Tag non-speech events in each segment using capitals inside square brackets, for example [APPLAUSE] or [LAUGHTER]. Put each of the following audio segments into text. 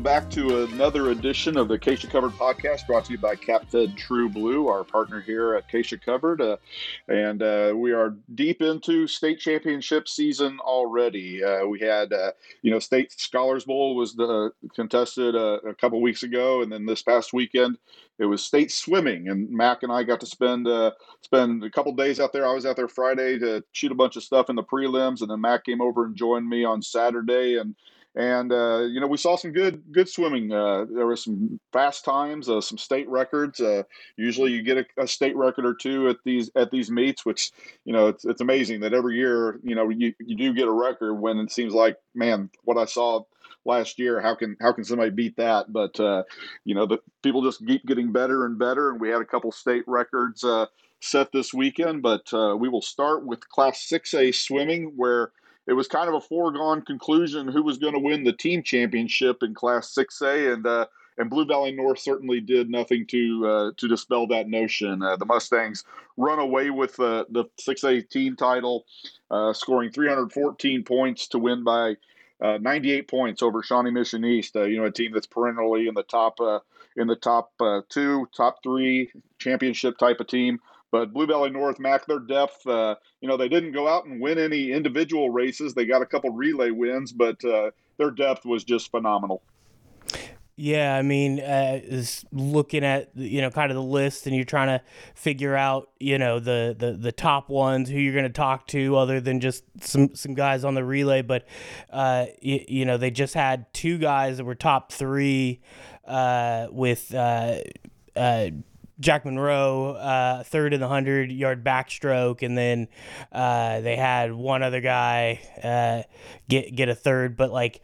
Welcome back to another edition of the KSHSAA Covered podcast brought to you by CapFed True Blue, our partner here at KSHSAA Covered. Uh, and uh, we are deep into state championship season already. Uh, we had, uh, you know, State Scholars Bowl was the, contested uh, a couple weeks ago. And then this past weekend, it was state swimming. And Mac and I got to spend uh, spend a couple days out there. I was out there Friday to shoot a bunch of stuff in the prelims. And then Mac came over and joined me on Saturday. And and uh, you know we saw some good good swimming. Uh, there were some fast times, uh, some state records. Uh, usually, you get a, a, state record or two at these at these meets, which you know it's it's amazing that every year you know you, you do get a record when it seems like man what I saw last year how can how can somebody beat that but uh, you know the people just keep getting better and better and we had a couple state records uh, set this weekend but we will start with class 6a swimming where it was kind of a foregone conclusion who was going to win the team championship in Class 6A, and uh, and Blue Valley North certainly did nothing to uh, to dispel that notion. Uh, the Mustangs run away with the 6A team title, uh, scoring 314 points to win by uh, 98 points over Shawnee Mission East. Uh, you know, a team that's perennially in the top in the top two, top three championship type of team. But Blue Valley North, Mac, their depth, uh, you know, they didn't go out and win any individual races. They got a couple relay wins, but uh, their depth was just phenomenal. Yeah, I mean, uh, is looking at you know kind of the list, and you're trying to figure out you know the the, the top ones who you're going to talk to, other than just some some guys on the relay. But uh, you, you know, they just had two guys that were top three uh, with uh, uh, Jack Monroe, uh, third in the 100 yard backstroke. And then uh, they had one other guy uh, get, get a third. But, like,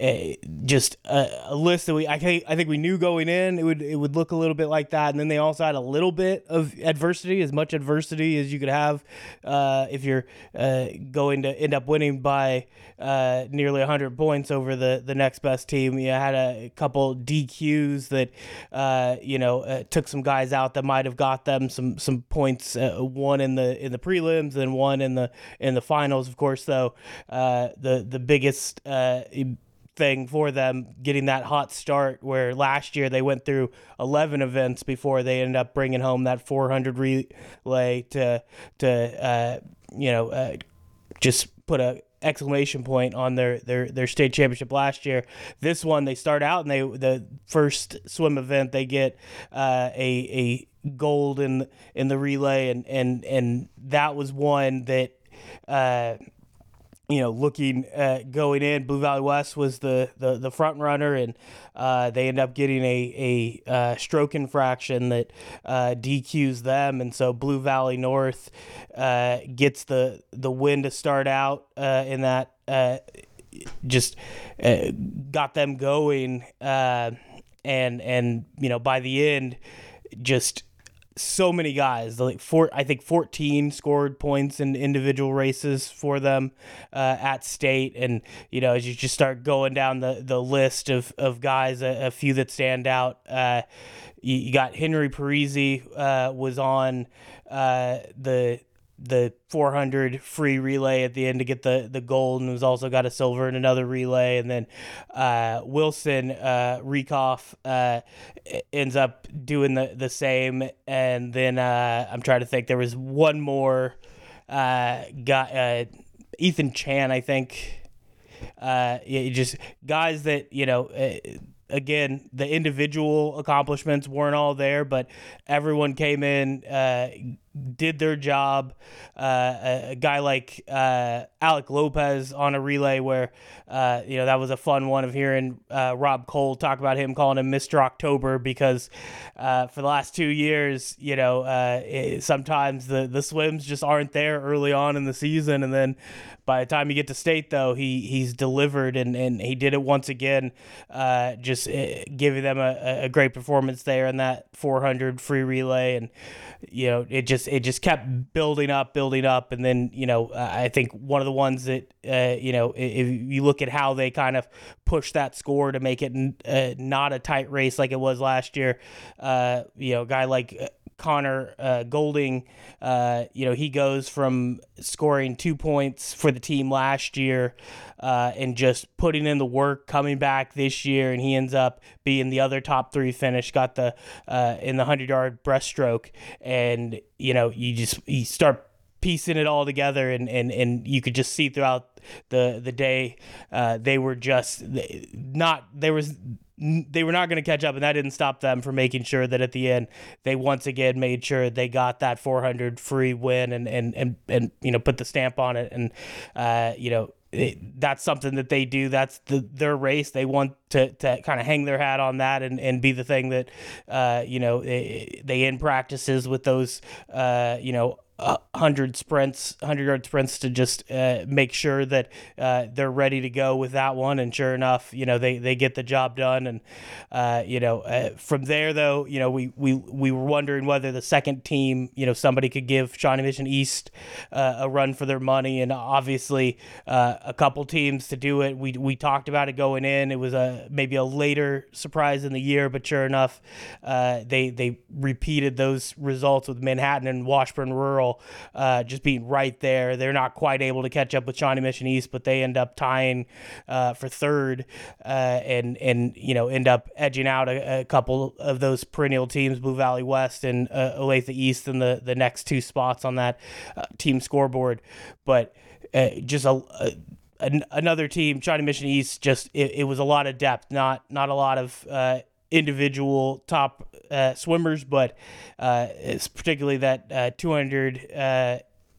uh, just a, a, list that we I think I think we knew going in it would it would look a little bit like that, and then they also had a little bit of adversity, as much adversity as you could have uh, if you're uh, going to end up winning by uh, nearly 100 points over the the next best team. You had a couple DQs that uh, you know uh, took some guys out that might have got them some some points. one in the in the prelims, and one in the in the finals. Of course, though the the biggest thing for them getting that hot start where last year they went through 11 events before they ended up bringing home that 400 relay to to uh, you know uh, just put a exclamation point on their, their their state championship last year. This one they start out and they the first swim event they get uh, a a gold in in the relay and and and that was one that uh, you know, looking at going in, Blue Valley West was the the, the front runner, and uh, they end up getting a a uh, stroke infraction that uh, DQs them, and so Blue Valley North uh, gets the the win to start out uh, in that. Uh, just got them going, and and you know by the end, just so many guys. Like four, I think fourteen scored points in individual races for them uh, at state, and you know as you just start going down the, the list of, of guys, a, a few that stand out. Uh, you, you, got Henry Parisi uh, was on uh, the the 400 free relay at the end to get the the gold and was also got a silver in another relay. And then uh, Wilson uh, uh, ends up doing the the same. And then uh, I'm trying to think there was one more uh, guy uh, Ethan Chan I think. Uh, just guys that you know again, the individual accomplishments weren't all there, but everyone came in, uh, did their job. Uh, a, a, guy like uh, Alec Lopez on a relay where, uh, you know, that was a fun one of hearing uh, Rob Cole talk about him calling him Mr. October because uh, for the last two years, you know, it, sometimes the, the swims just aren't there early on in the season. And then by the time you get to state, though, he he's delivered and, and he did it once again, uh, just giving them a, a great performance there in that 400 free relay. And, you know, it just it just kept building up, building up, and then you know I think one of the ones that uh, you know if you look at how they kind of push that score to make it uh, not a tight race like it was last year, uh, you know, guy like uh, Connor uh, Golding, uh, you know, he goes from scoring two points for the team last year uh, and just putting in the work, coming back this year, and he ends up being the other top three finish, got the uh, in the hundred yard breaststroke, and you know, you just you start piecing it all together and, and, and you could just see throughout the the day uh, they were just not there was they were not going to catch up, and that didn't stop them from making sure that at the end they once again made sure they got that 400 free win and and and, and you know put the stamp on it, and uh, you know. It, that's something that they do. That's the their race. They want to, to kind of hang their hat on that and, and be the thing that, uh, you know, they, they end practices with those, uh, you know, hundred sprints, hundred yard sprints to just uh, make sure that uh, they're ready to go with that one. And sure enough, you know they, they get the job done. And uh, you know uh, from there though, you know we, we we were wondering whether the second team, you know, somebody could give Shawnee Mission East uh, a run for their money, and obviously uh, a couple teams to do it. We we talked about it going in. It was a maybe a later surprise in the year, but sure enough, they they repeated those results with Manhattan and Washburn Rural uh, just being right there. They're not quite able to catch up with Shawnee Mission East, but they end up tying uh, for third uh, and and you know end up edging out a, a, couple of those perennial teams, Blue Valley West and uh, Olathe East, in the the next two spots on that uh, team scoreboard. But just a, a another team, Shawnee Mission East, just it, it, was a lot of depth, not not a lot of individual top uh, swimmers, but uh, it's particularly that uh, 200 uh,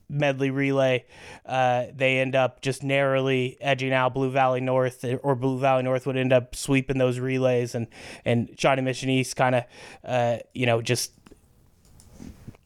medley relay. Uh, they end up just narrowly edging out Blue Valley North, or Blue Valley North would end up sweeping those relays, and and Shawnee Mission East kind of, uh, you know, just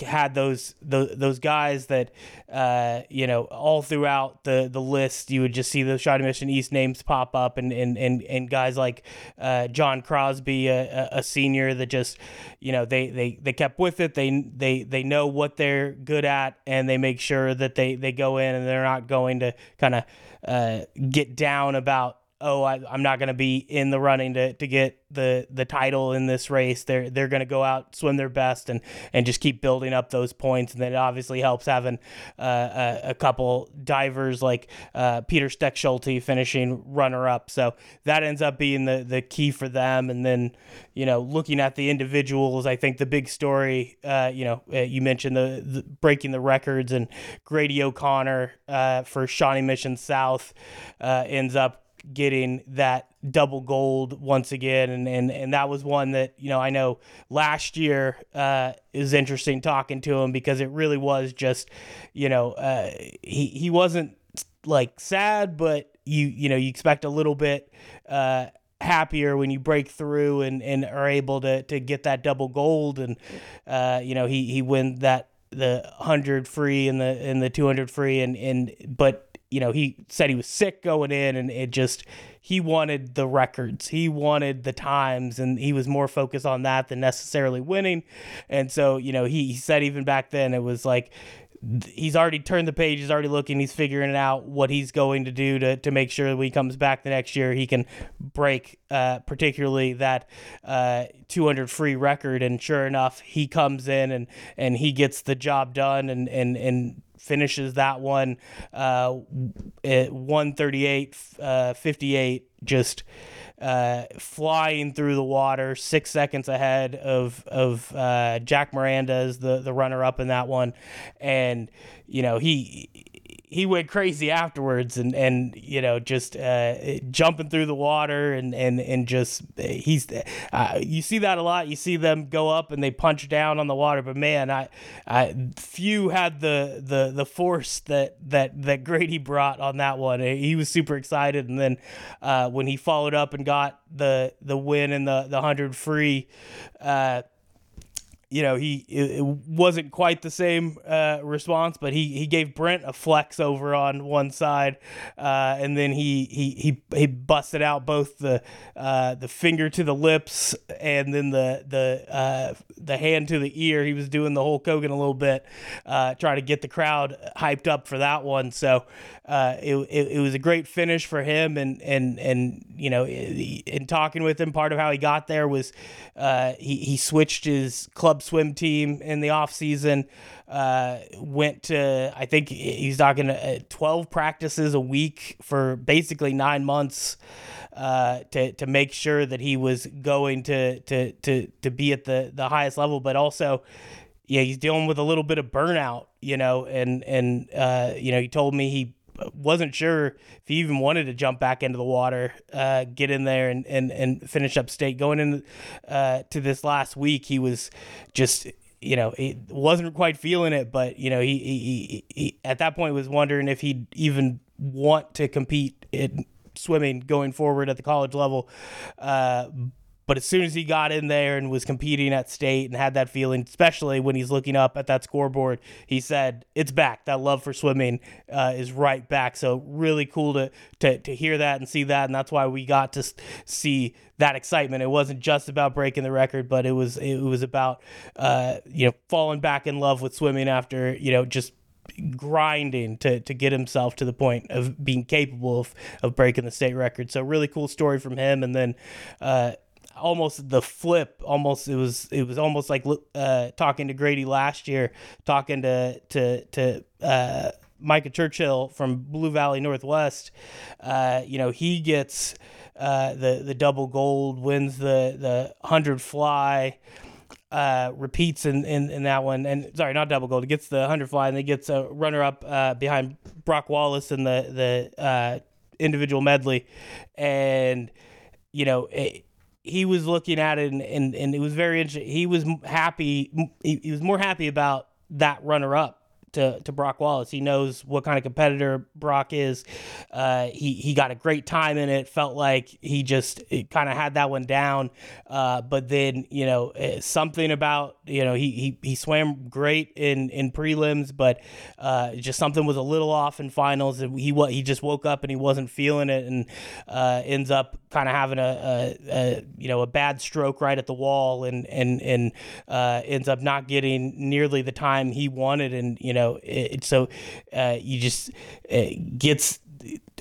had those those, those guys that uh, you know all throughout the the list you would just see the Shawnee Mission East names pop up and and and, and guys like uh, John Crosby a, a, senior that just you know they, they they kept with it. They they they know what they're good at and they make sure that they they go in and they're not going to kind of uh, get down about oh, I, am not going to be in the running to, to get the the title in this race. They're they're going to go out, swim their best, and and just keep building up those points. And then it obviously helps having uh, a, a, couple divers like uh, Peter Steckschulte finishing runner up. So that ends up being the the key for them. And then you know looking at the individuals, I think the big story, uh, you know, uh, you mentioned the, the, breaking the records and Grady O'Connor uh, for Shawnee Mission South uh, ends up getting that double gold once again. And, and and that was one that you know I know last year uh is interesting talking to him because it really was just you know uh he he wasn't like sad but you you know you expect a little bit uh happier when you break through and and are able to to get that double gold. And uh you know he he win that the 100 free and the and the 200 free and and but you know, he said he was sick going in and it just, he wanted the records. He wanted the times and he was more focused on that than necessarily winning. And so, you know, he, he said even back then it was like, he's already turned the page. He's already looking. He's figuring it out what he's going to do to, to make sure when he comes back the next year, he can break, uh, particularly that uh, 200 free record. And sure enough, he comes in and, and he gets the job done and, and, and finishes that one uh, at 138 uh, 58 just uh, flying through the water six seconds ahead of of uh, Jack Miranda as the the runner up in that one. And you know he he went crazy afterwards and and you know just uh, jumping through the water and and and just he's uh, you see that a lot. You see them go up and they punch down on the water. But man I, I few had the the the force that that that Grady brought on that one. He was super excited. And then uh, when he followed up and got the the win and the the 100 free uh, you know, he it wasn't quite the same uh, response, but he, he gave Brent a flex over on one side, uh, and then he, he he he busted out both the uh, the finger to the lips and then the the uh, the hand to the ear. He was doing the whole Hogan a little bit, uh, trying to get the crowd hyped up for that one. So uh, it, it, it was a great finish for him, and and and you know, in talking with him, part of how he got there was he he switched his club swim team in the off season. Uh, went to I think he's talking uh, 12 practices a week for basically nine months uh, to to make sure that he was going to to to to be at the the highest level, but also yeah, he's dealing with a little bit of burnout, you know, and and uh, you know, he told me he wasn't sure if he even wanted to jump back into the water, uh, get in there and, and, and finish up state. Going into uh, to this last week, he was just you know he wasn't quite feeling it, but you know he, he, he at that point was wondering if he'd even want to compete in swimming going forward at the college level. Uh, but as soon as he got in there and was competing at state and had that feeling, especially when he's looking up at that scoreboard, he said, "It's back. That love for swimming uh, is right back." So really cool to, to to hear that and see that, and that's why we got to see that excitement. It wasn't just about breaking the record, but it was it was about uh, you know falling back in love with swimming after you know just grinding to to get himself to the point of being capable of, of breaking the state record. So really cool story from him, and then. Uh, almost the flip almost it was it was almost like uh, talking to Grady last year talking to to to uh, Micah Churchill from Blue Valley Northwest uh, you know he gets uh, the the double gold wins the the 100 fly uh, repeats in, in, in that one, and sorry, not double gold. He gets the 100 fly, and he gets a runner up uh, behind Brock Wallace in the the individual medley, and you know it, he was looking at it and, and, and it was very interesting. He was happy. He, he was more happy about that runner up to, to Brock Wallace. He knows what kind of competitor Brock is. Uh, he he got a great time in it. Felt like he just kind of had that one down. Uh, but then you know eh, something about you know he he, he swam great in in prelims, but uh, just something was a little off in finals. And he what he just woke up and he wasn't feeling it, and uh, ends up kind of having a, a, a, you know a bad stroke right at the wall, and and and uh, ends up not getting nearly the time he wanted, and you know know, it, so uh, you just gets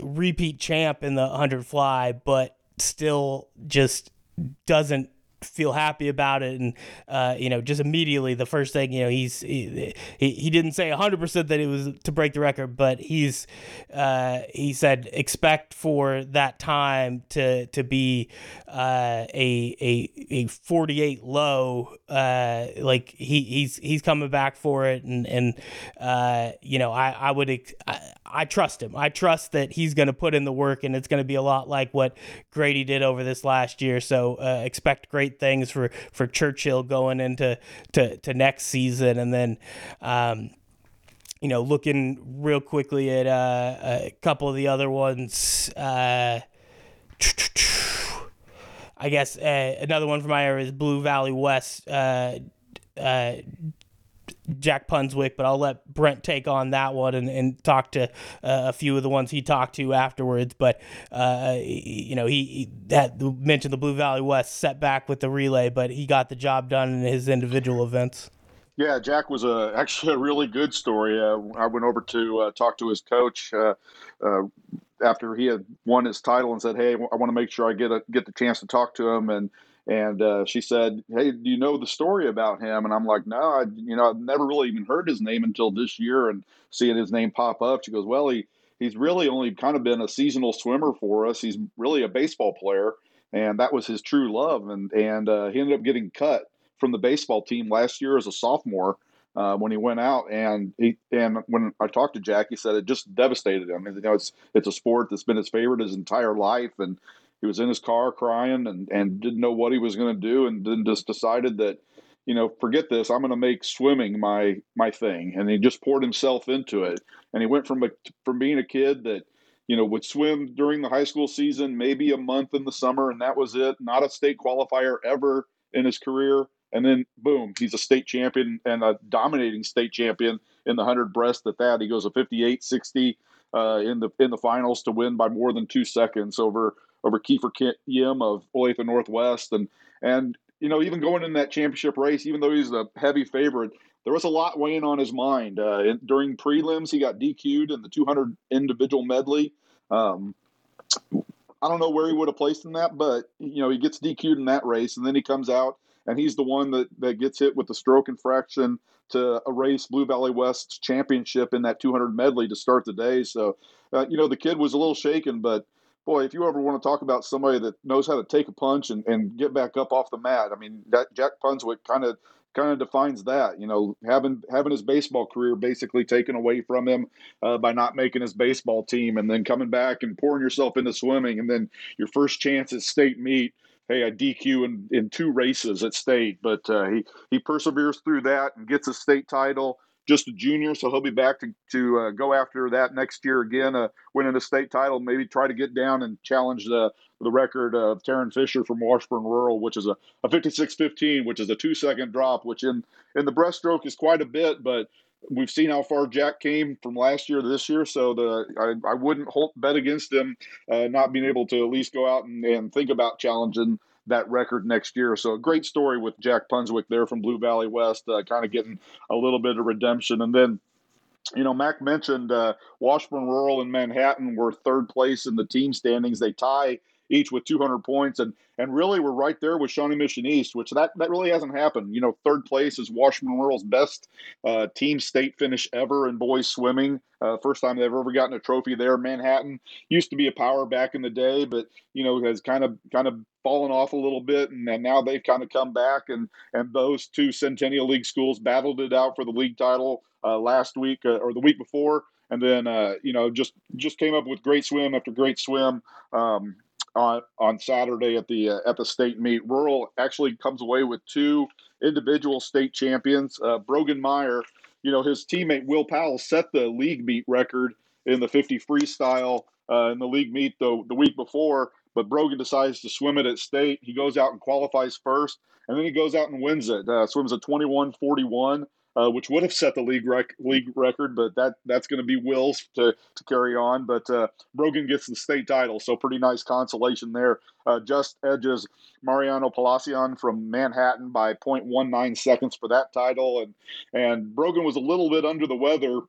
repeat champ in the 100 fly, but still just doesn't feel happy about it. And uh, you know just immediately the first thing you know he's he, he didn't say 100% that it was to break the record but he's uh, he said expect for that time to to be uh, a a a 48 low uh, like he he's he's coming back for it. And and uh, you know I I would I, I trust him I trust that he's going to put in the work and it's going to be a lot like what Grady did over this last year so uh, expect great things for for Churchill going into to, to next season, and then. Um, you know, looking real quickly at uh, a couple of the other ones. Uh, I guess uh, another one from my area is Blue Valley West. Uh, uh, Jack Punswick, but I'll let Brent take on that one and, and talk to uh, a few of the ones he talked to afterwards. But uh, you know, he, he mentioned the Blue Valley West setback with the relay, but he got the job done in his individual events. Yeah, Jack was a [LAUGHS] actually a really good story. Uh, I went over to uh, talk to his coach uh, uh, after he had won his title and said, "Hey, I want to make sure I get a get the chance to talk to him." And and uh, she said, "Hey, do you know the story about him?" And I'm like, "No, I, you know, I've never really even heard his name until this year, and seeing his name pop up." She goes, "Well, he he's really only kind of been a seasonal swimmer for us. He's really a baseball player, and that was his true love. And and uh, he ended up getting cut from the baseball team last year as a sophomore." Uh, when he went out, and he and when I talked to Jack, he said it just devastated him. You know, it's it's a sport that's been his favorite his entire life, and he was in his car crying and, and didn't know what he was going to do and then just decided that you know forget this i'm going to make swimming my my thing. And he just poured himself into it. And he went from a, from being a kid that you know would swim during the high school season maybe a month in the summer and that was it. Not a state qualifier ever in his career. And then boom he's a state champion and a dominating state champion in the 100 breast at that. He goes a 58 60 uh, in the in the finals to win by more than two seconds over over Kiefer Kim of Olathe Northwest, and and you know even going in that championship race, even though he's the heavy favorite, there was a lot weighing on his mind. Uh, in, during prelims, he got DQ'd in the 200 individual medley. Um, I don't know where he would have placed in that, but you know he gets DQ'd in that race, and then he comes out and he's the one that, that gets hit with the stroke infraction to erase Blue Valley West's championship in that 200 medley to start the day. So, uh, you know, the kid was a little shaken, but boy, if you ever want to talk about somebody that knows how to take a punch and, and get back up off the mat, I mean, that Jack Punswick kind of kind of defines that. You know, having having his baseball career basically taken away from him uh, by not making his baseball team, and then coming back and pouring yourself into swimming, and then your first chance at state meet. Hey, I DQ in, in two races at state, but uh, he he perseveres through that and gets a state title just a junior, so he'll be back to, to uh, go after that next year again, uh, winning a state title, maybe try to get down and challenge the, the record of Taryn Fisher from Washburn Rural, which is a, a 56-15, which is a two-second drop, which in, in the breaststroke is quite a bit, but we've seen how far Jack came from last year to this year, so the I, I wouldn't hold, bet against him uh, not being able to at least go out and, and think about challenging – that record next year. So a great story with Jack Punswick there from Blue Valley West, uh, kind of getting a little bit of redemption. And then, you know, Mac mentioned uh, Washburn Rural and Manhattan were third place in the team standings. They tie each with 200 points, and and really we're right there with Shawnee Mission East, which that that really hasn't happened. You know, third place is Washburn Rural's best uh, team state finish ever in boys swimming. Uh, first time they've ever gotten a trophy there. Manhattan used to be a power back in the day, but you know has kind of kind of fallen off a little bit, and, and now they've kind of come back. And and those two Centennial League schools battled it out for the league title uh, last week uh, or the week before, and then uh, you know just just came up with great swim after great swim. Um, on on Saturday at the uh, at the state meet. Rural actually comes away with two individual state champions. Uh, Brogan Meyer, you know, his teammate Will Powell set the league meet record in the 50 freestyle uh, in the league meet the the week before. But Brogan decides to swim it at state. He goes out and qualifies first, and then he goes out and wins it. Uh, swims a 21:41 uh, which would have set the league rec- league record, but that that's going to be Will's to, to carry on. But uh, Brogan gets the state title, so pretty nice consolation there. Uh, just edges Mariano Palacion from Manhattan by 0.19 seconds for that title, and and Brogan was a little bit under the weather.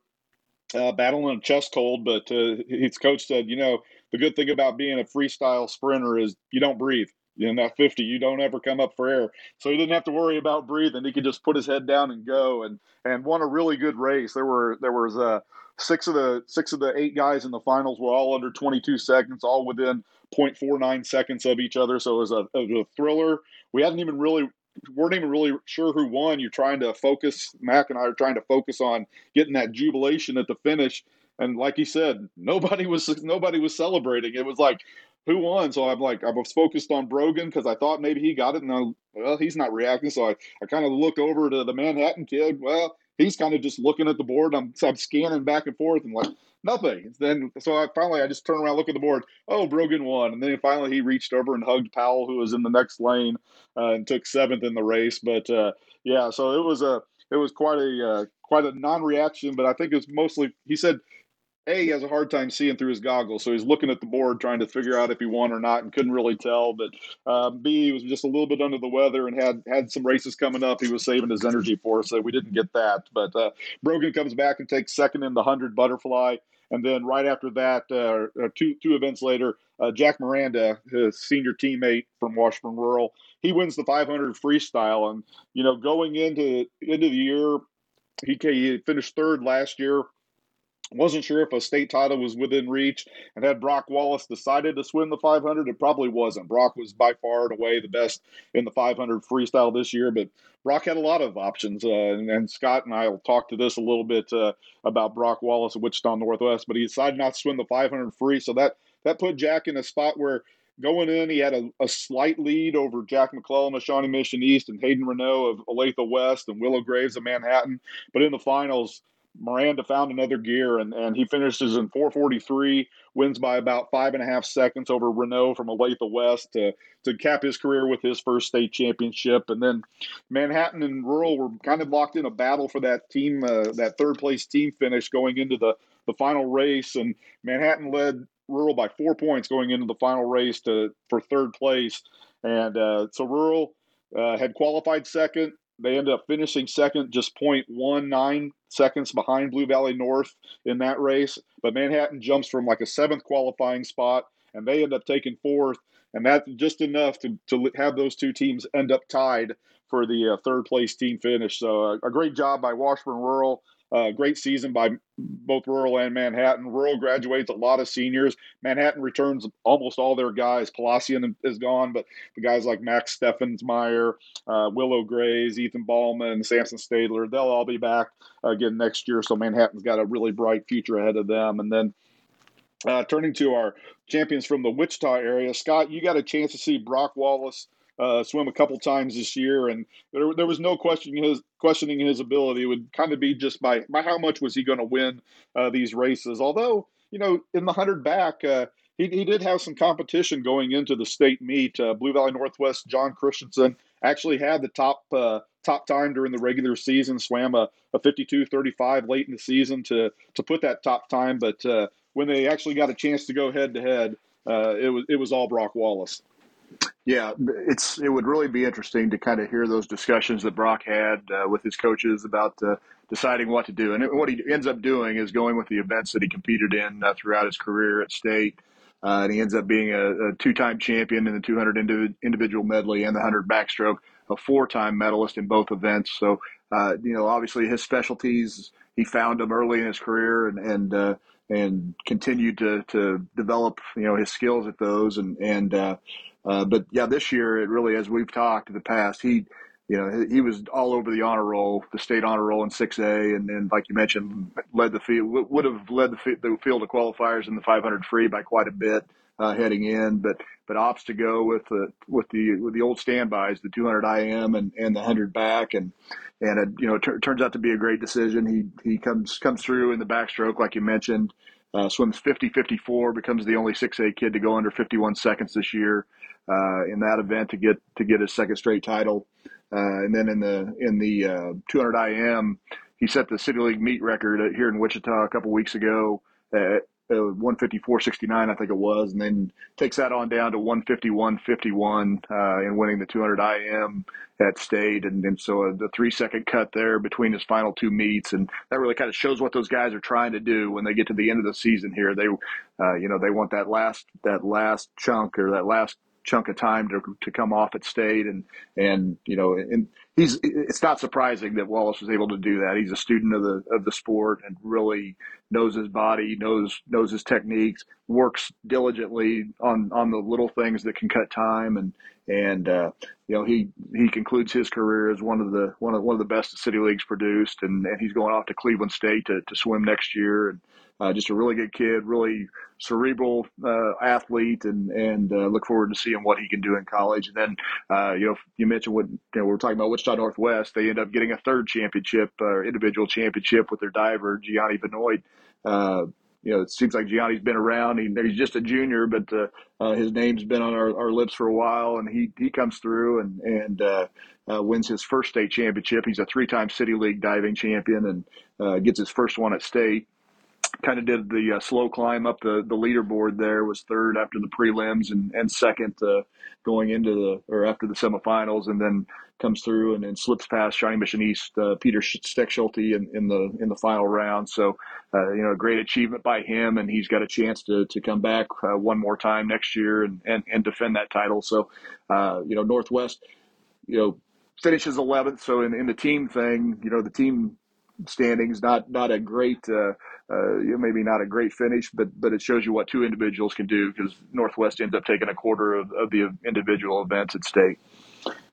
Uh, battling a chest cold, but uh, his coach said, you know, the good thing about being a freestyle sprinter is you don't breathe. In that 50 you don't ever come up for air. So he didn't have to worry about breathing. He could just put his head down and go and and won a really good race. There were there was uh six of the six of the eight guys in the finals were all under 22 seconds all within 0.49 seconds of each other. So it was a, it was a thriller. We hadn't even really weren't even really sure who won you're trying to focus mac and i are trying to focus on getting that jubilation at the finish and like he said nobody [LAUGHS] was nobody was celebrating it was like who won? So I'm like, I was focused on Brogan because I thought maybe he got it. And I, well, he's not reacting. So I, I kind of look over to the Manhattan kid. Well, he's kind of just looking at the board. I'm, I'm scanning back and forth and like, nothing. Then, so I finally, I just turn around, look at the board. Oh, Brogan won. And then finally he reached over and hugged Powell, who was in the next lane uh, and took seventh in the race. But uh, yeah, so it was a, it was quite a, uh, quite a non-reaction, but I think it was mostly, he said, a, he has a hard time seeing through his goggles, so he's looking at the board trying to figure out if he won or not, and couldn't really tell. But uh, B, he was just a little bit under the weather and had had some races coming up. He was saving his energy for, so we didn't get that. But uh, Brogan comes back and takes second in the hundred butterfly, and then right after that, uh, two two events later, uh, Jack Miranda, his senior teammate from Washburn Rural, he wins the 500 freestyle, and you know going into into the year, he, he finished third last year wasn't sure if a state title was within reach. And had Brock Wallace decided to swim the 500, it probably wasn't. Brock was by far and away the best in the 500 freestyle this year, but Brock had a lot of options. Uh, and, and, Scott and I will talk to this a little bit uh, about Brock Wallace at Wichita Northwest, but he decided not to swim the 500 free. So that, that put Jack in a spot where going in, he had a, a slight lead over Jack McClellan of Shawnee Mission East and Hayden Renault of Olathe West and Willow Graves of Manhattan. But in the finals, Miranda found another gear and, and he finishes in 443, wins by about five and a half seconds over Renault from Olathe West to, to cap his career with his first state championship. And then Manhattan and Rural were kind of locked in a battle for that team, uh, that third place team finish going into the, the final race. And Manhattan led Rural by four points going into the final race to for third place. And uh, so Rural uh, had qualified second. They ended up finishing second, just 0.19 seconds behind Blue Valley North in that race. But Manhattan jumps from like a seventh qualifying spot, and they end up taking fourth. And that's just enough to, to have those two teams end up tied for the uh, third place team finish. So uh, a great job by Washburn Rural. Uh, great season by both Rural and Manhattan. Rural graduates a lot of seniors. Manhattan returns almost all their guys. Palacian is gone, but the guys like Max Steffensmeyer, uh, Willow Grays, Ethan Ballman, Samson Stadler, they'll all be back again next year. So Manhattan's got a really bright future ahead of them. And then uh, turning to our champions from the Wichita area, Scott, you got a chance to see Brock Wallace uh, swim a couple times this year, and there, there was no question his questioning his ability. Would kind of be just by by how much was he going to win uh, these races. Although you know in the hundred back, uh, he he did have some competition going into the state meet. Uh, Blue Valley Northwest John Christensen actually had the top uh, top time during the regular season. Swam a, a 52-35 late in the season to to put that top time, but uh, when they actually got a chance to go head to head, it was it was all Brock Wallace. Yeah, it's it would really be interesting to kind of hear those discussions that Brock had uh, with his coaches about uh, deciding what to do. And what he ends up doing is going with the events that he competed in uh, throughout his career at state. Uh, and he ends up being a, a two-time champion in the 200 indiv- individual medley and the 100 backstroke, a four-time medalist in both events. So, uh, you know, obviously his specialties, he found them early in his career and and uh, and continued to to develop, you know, his skills at those and and uh, but yeah, this year it really, as we've talked in the past, he, you know, he was all over the honor roll, the state honor roll in 6A, and then, like you mentioned, led the field, would have led the, field, the field of qualifiers in the 500 free by quite a bit uh, heading in, but but opts to go with the with the with the old standbys, the 200 IM and, and the 100 back, and and it, you know, t- turns out to be a great decision. He he comes comes through in the backstroke, like you mentioned. Uh, swims 50 54, becomes the only 6A kid to go under 51 seconds this year uh, in that event to get to get his second straight title. Uh, and then in the in the uh, 200 IM, he set the City League meet record here in Wichita a couple weeks ago at uh, 154.69, I think it was, and then takes that on down to 151.51 uh, in winning the 200 IM at state. And, and so the three second cut there between his final two meets. And that really kind of shows what those guys are trying to do when they get to the end of the season here. They, uh, you know, they want that last, that last chunk or that last chunk of time to, to come off at state and and you know and he's it's not surprising that Wallace was able to do that. He's a student of the of the sport and really knows his body knows knows his techniques works diligently on on the little things that can cut time and and uh, you know he he concludes his career as one of the one of one of the best the city leagues produced and, and he's going off to Cleveland State to, to swim next year and uh, just a really good kid, really cerebral uh, athlete, and and uh, look forward to seeing what he can do in college. And then, uh, you know, you mentioned what you know, we were talking about Wichita Northwest. They end up getting a third championship, uh, individual championship with their diver Gianni Benoit. Uh, you know, it seems like Gianni's been around. He, he's just a junior, but his name's been on our, our lips for a while, and he he comes through and and uh, wins his first state championship. He's a three-time City League diving champion and uh, gets his first one at state kind of did the uh, slow climb up the, the leaderboard there was third after the prelims and, and second uh, going into the or after the semifinals and then comes through and then slips past Shawnee Mission East uh, Peter Steckschulte in, in the in the final round. So uh, you know a great achievement by him and he's got a chance to, to come back uh, one more time next year and, and, and defend that title. So uh, you know Northwest you know finishes 11th so in, in the team thing you know the team standings. Not not a great, uh, uh, maybe not a great finish, but but it shows you what two individuals can do because Northwest ends up taking a quarter of, of the individual events at stake.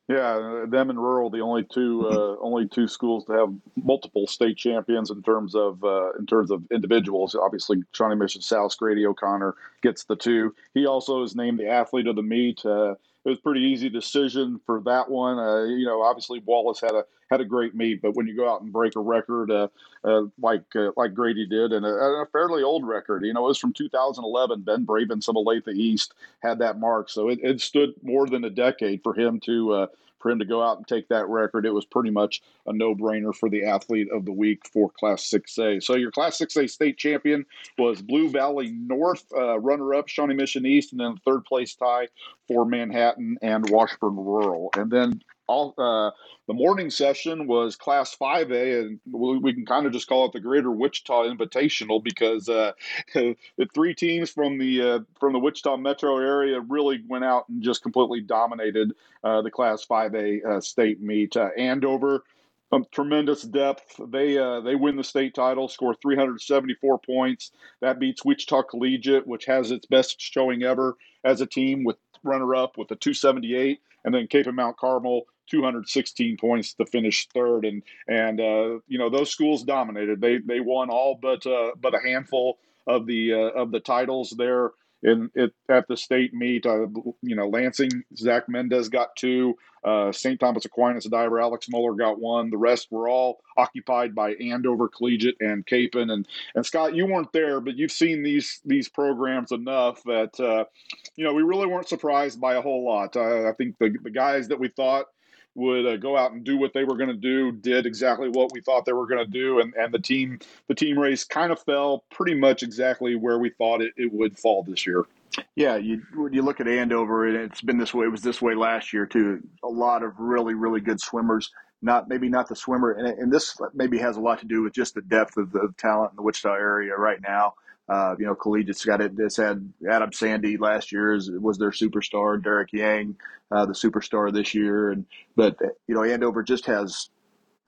Yeah, them and rural, the only two uh, only two schools to have multiple state champions in terms of uh, in terms of individuals. Obviously, Shawnee Mission South Grady O'Connor gets the two. He also is named the athlete of the meet. Uh, it was pretty easy decision for that one. Uh, you know, obviously Wallace had a had a great meet, but when you go out and break a record uh, uh, like uh, like Grady did, and a, a, fairly old record, you know, it was from 2011. Ben Braven, some of Olathe East had that mark, so it, it stood more than a decade for him to uh, for him to go out and take that record, it was pretty much a no brainer for the athlete of the week for Class 6A. So your Class 6A state champion was Blue Valley North, uh, runner up Shawnee Mission East, and then third place tie for Manhattan and Washburn Rural. And then all uh, the morning session was Class 5A, and we, can kind of just call it the Greater Wichita Invitational because uh, [LAUGHS] the three teams from the uh, from the Wichita metro area really went out and just completely dominated uh, the Class 5A uh, state meet. Uh, Andover. Um, tremendous depth. They they win the state title, score 374 points. That beats Wichita Collegiate, which has its best showing ever as a team with runner up with a 278, and then Kapaun Mount Carmel 216 points to finish third. And and uh, you know those schools dominated. They they won all but uh, but a handful of the uh, of the titles there in it, at the state meet. Uh, you know, Lansing, Zach Mendez got two. Uh, St. Thomas Aquinas diver Alex Muller got one. The rest were all occupied by Andover Collegiate and Kapaun. And and Scott, you weren't there, but you've seen these these programs enough that uh, you know we really weren't surprised by a whole lot. Uh, I think the the guys that we thought would uh, go out and do what they were going to do did exactly what we thought they were going to do and, and the team the team race kind of fell pretty much exactly where we thought it, it would fall this year. Yeah you when you look at andover and it's been this way it was this way last year too. A lot of really really good swimmers. Not maybe not the swimmer and, and this maybe has a lot to do with just the depth of the talent in the wichita area right now uh, you know, Collegiate's got it. It's had Adam Sandy last year was their superstar, Derek Yang, uh, the superstar this year, and but you know, Andover just has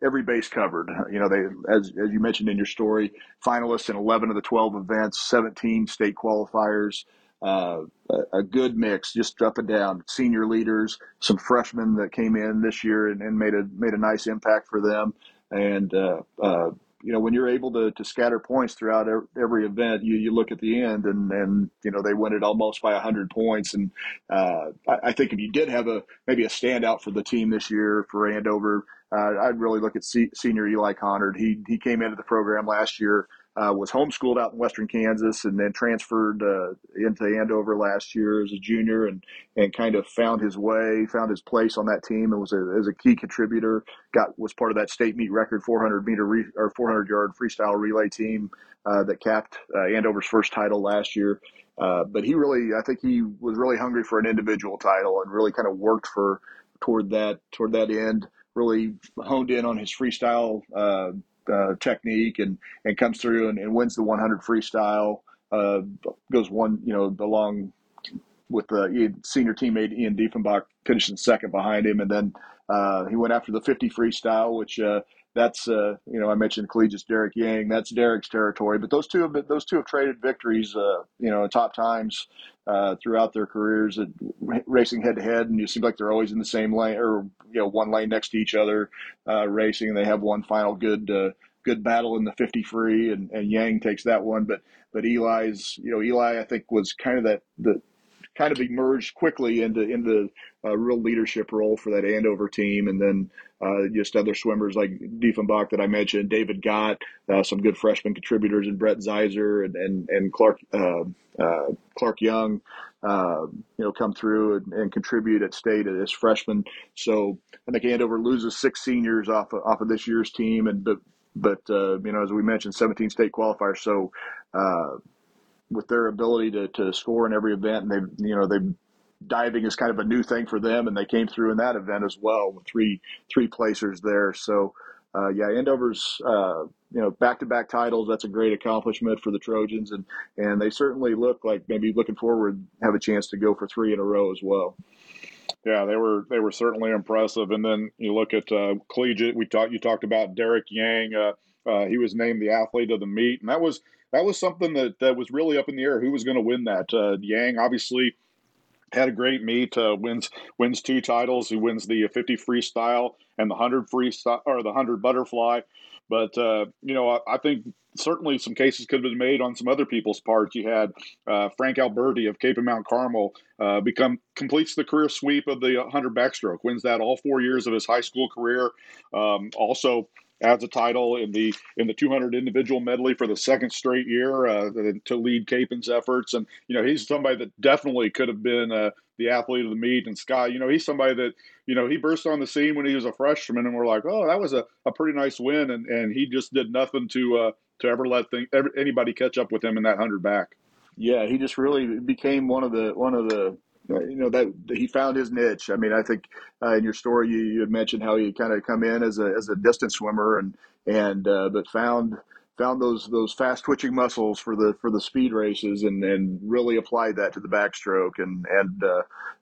every base covered. You know, they as as you mentioned in your story, finalists in 11 of the 12 events, 17 state qualifiers. Uh, a, a, good mix, just up and down. Senior leaders, some freshmen that came in this year and, and made a made a nice impact for them, and uh, uh, you know, when you're able to, to scatter points throughout every event, you, you look at the end and, and, you know, they win it almost by 100 points. And uh, I, I, think if you did have a maybe a standout for the team this year for Andover, uh, I'd really look at C- senior Eli Connard. He, he came into the program last year uh, was homeschooled out in Western Kansas and then transferred uh, into Andover last year as a junior and, and kind of found his way, found his place on that team and was a, as a key contributor. Got was part of that state meet record 400 meter re, or 400 yard freestyle relay team uh, that capped uh, Andover's first title last year. Uh, but he really, I think he was really hungry for an individual title and really kind of worked for toward that toward that end. Really honed in on his freestyle uh, technique and, and comes through and, and wins the 100 freestyle. Uh, goes one, you know, along with the senior teammate Ian Diefenbach finishing second behind him, and then uh, he went after the 50 freestyle, which uh, that's uh, you know I mentioned collegiate Derek Yang. That's Derek's territory. But those two have been, those two have traded victories, uh, you know, top times uh, throughout their careers, at racing head to head, and you seem like they're always in the same lane or you know one lane next to each other, uh, racing. And they have one final good uh, good battle in the 50 free, and, and Yang takes that one. But but Eli's you know Eli I think was kind of that the kind of emerged quickly into into a real leadership role for that Andover team, and then uh, just other swimmers like Diefenbach that I mentioned, David Gott, uh, some good freshman contributors, and Brett Zeiser and and, and Clark uh, uh Clark Young, uh, you know, come through and, and, contribute at state as freshmen. So I think Andover loses six seniors off of, off of this year's team, and but but uh, you know, as we mentioned, 17 state qualifiers. So with their ability to, to score in every event, and they you know they diving is kind of a new thing for them, and they came through in that event as well with three three placers there. So uh, yeah, Andover's uh, you know back to back titles. That's a great accomplishment for the Trojans, and and they certainly look like maybe looking forward have a chance to go for three in a row as well. Yeah, they were they were certainly impressive. And then you look at uh, collegiate. We talked you talked about Derek Yang. Uh, uh, he was named the athlete of the meet, and that was that was something that, that was really up in the air. Who was going to win that? Uh, Yang obviously had a great meet. Uh, wins wins two titles. He wins the 50 freestyle and the 100 freestyle or the 100 butterfly. But uh, you know, I, I, think certainly some cases could have been made on some other people's part. You had uh, Frank Alberti of Kapaun Mount Carmel uh, become completes the career sweep of the 100 backstroke, wins that all four years of his high school career. Um, also adds a title in the in the 200 individual medley for the second straight year uh, to lead Kapaun's efforts. And you know, he's somebody that definitely could have been uh, the athlete of the meet. And Scott, you know, he's somebody that you know he burst on the scene when he was a freshman, and we're like, oh, that was a, a pretty nice win, and and he just did nothing to uh, to ever let thing, anybody catch up with him in that hundred back. Yeah, he just really became one of the one of the uh, you know that he found his niche. I mean, I think uh, in your story you, you had mentioned how he kind of come in as a as a distance swimmer and and uh, but found found those those fast twitching muscles for the for the speed races and and really applied that to the backstroke and and uh,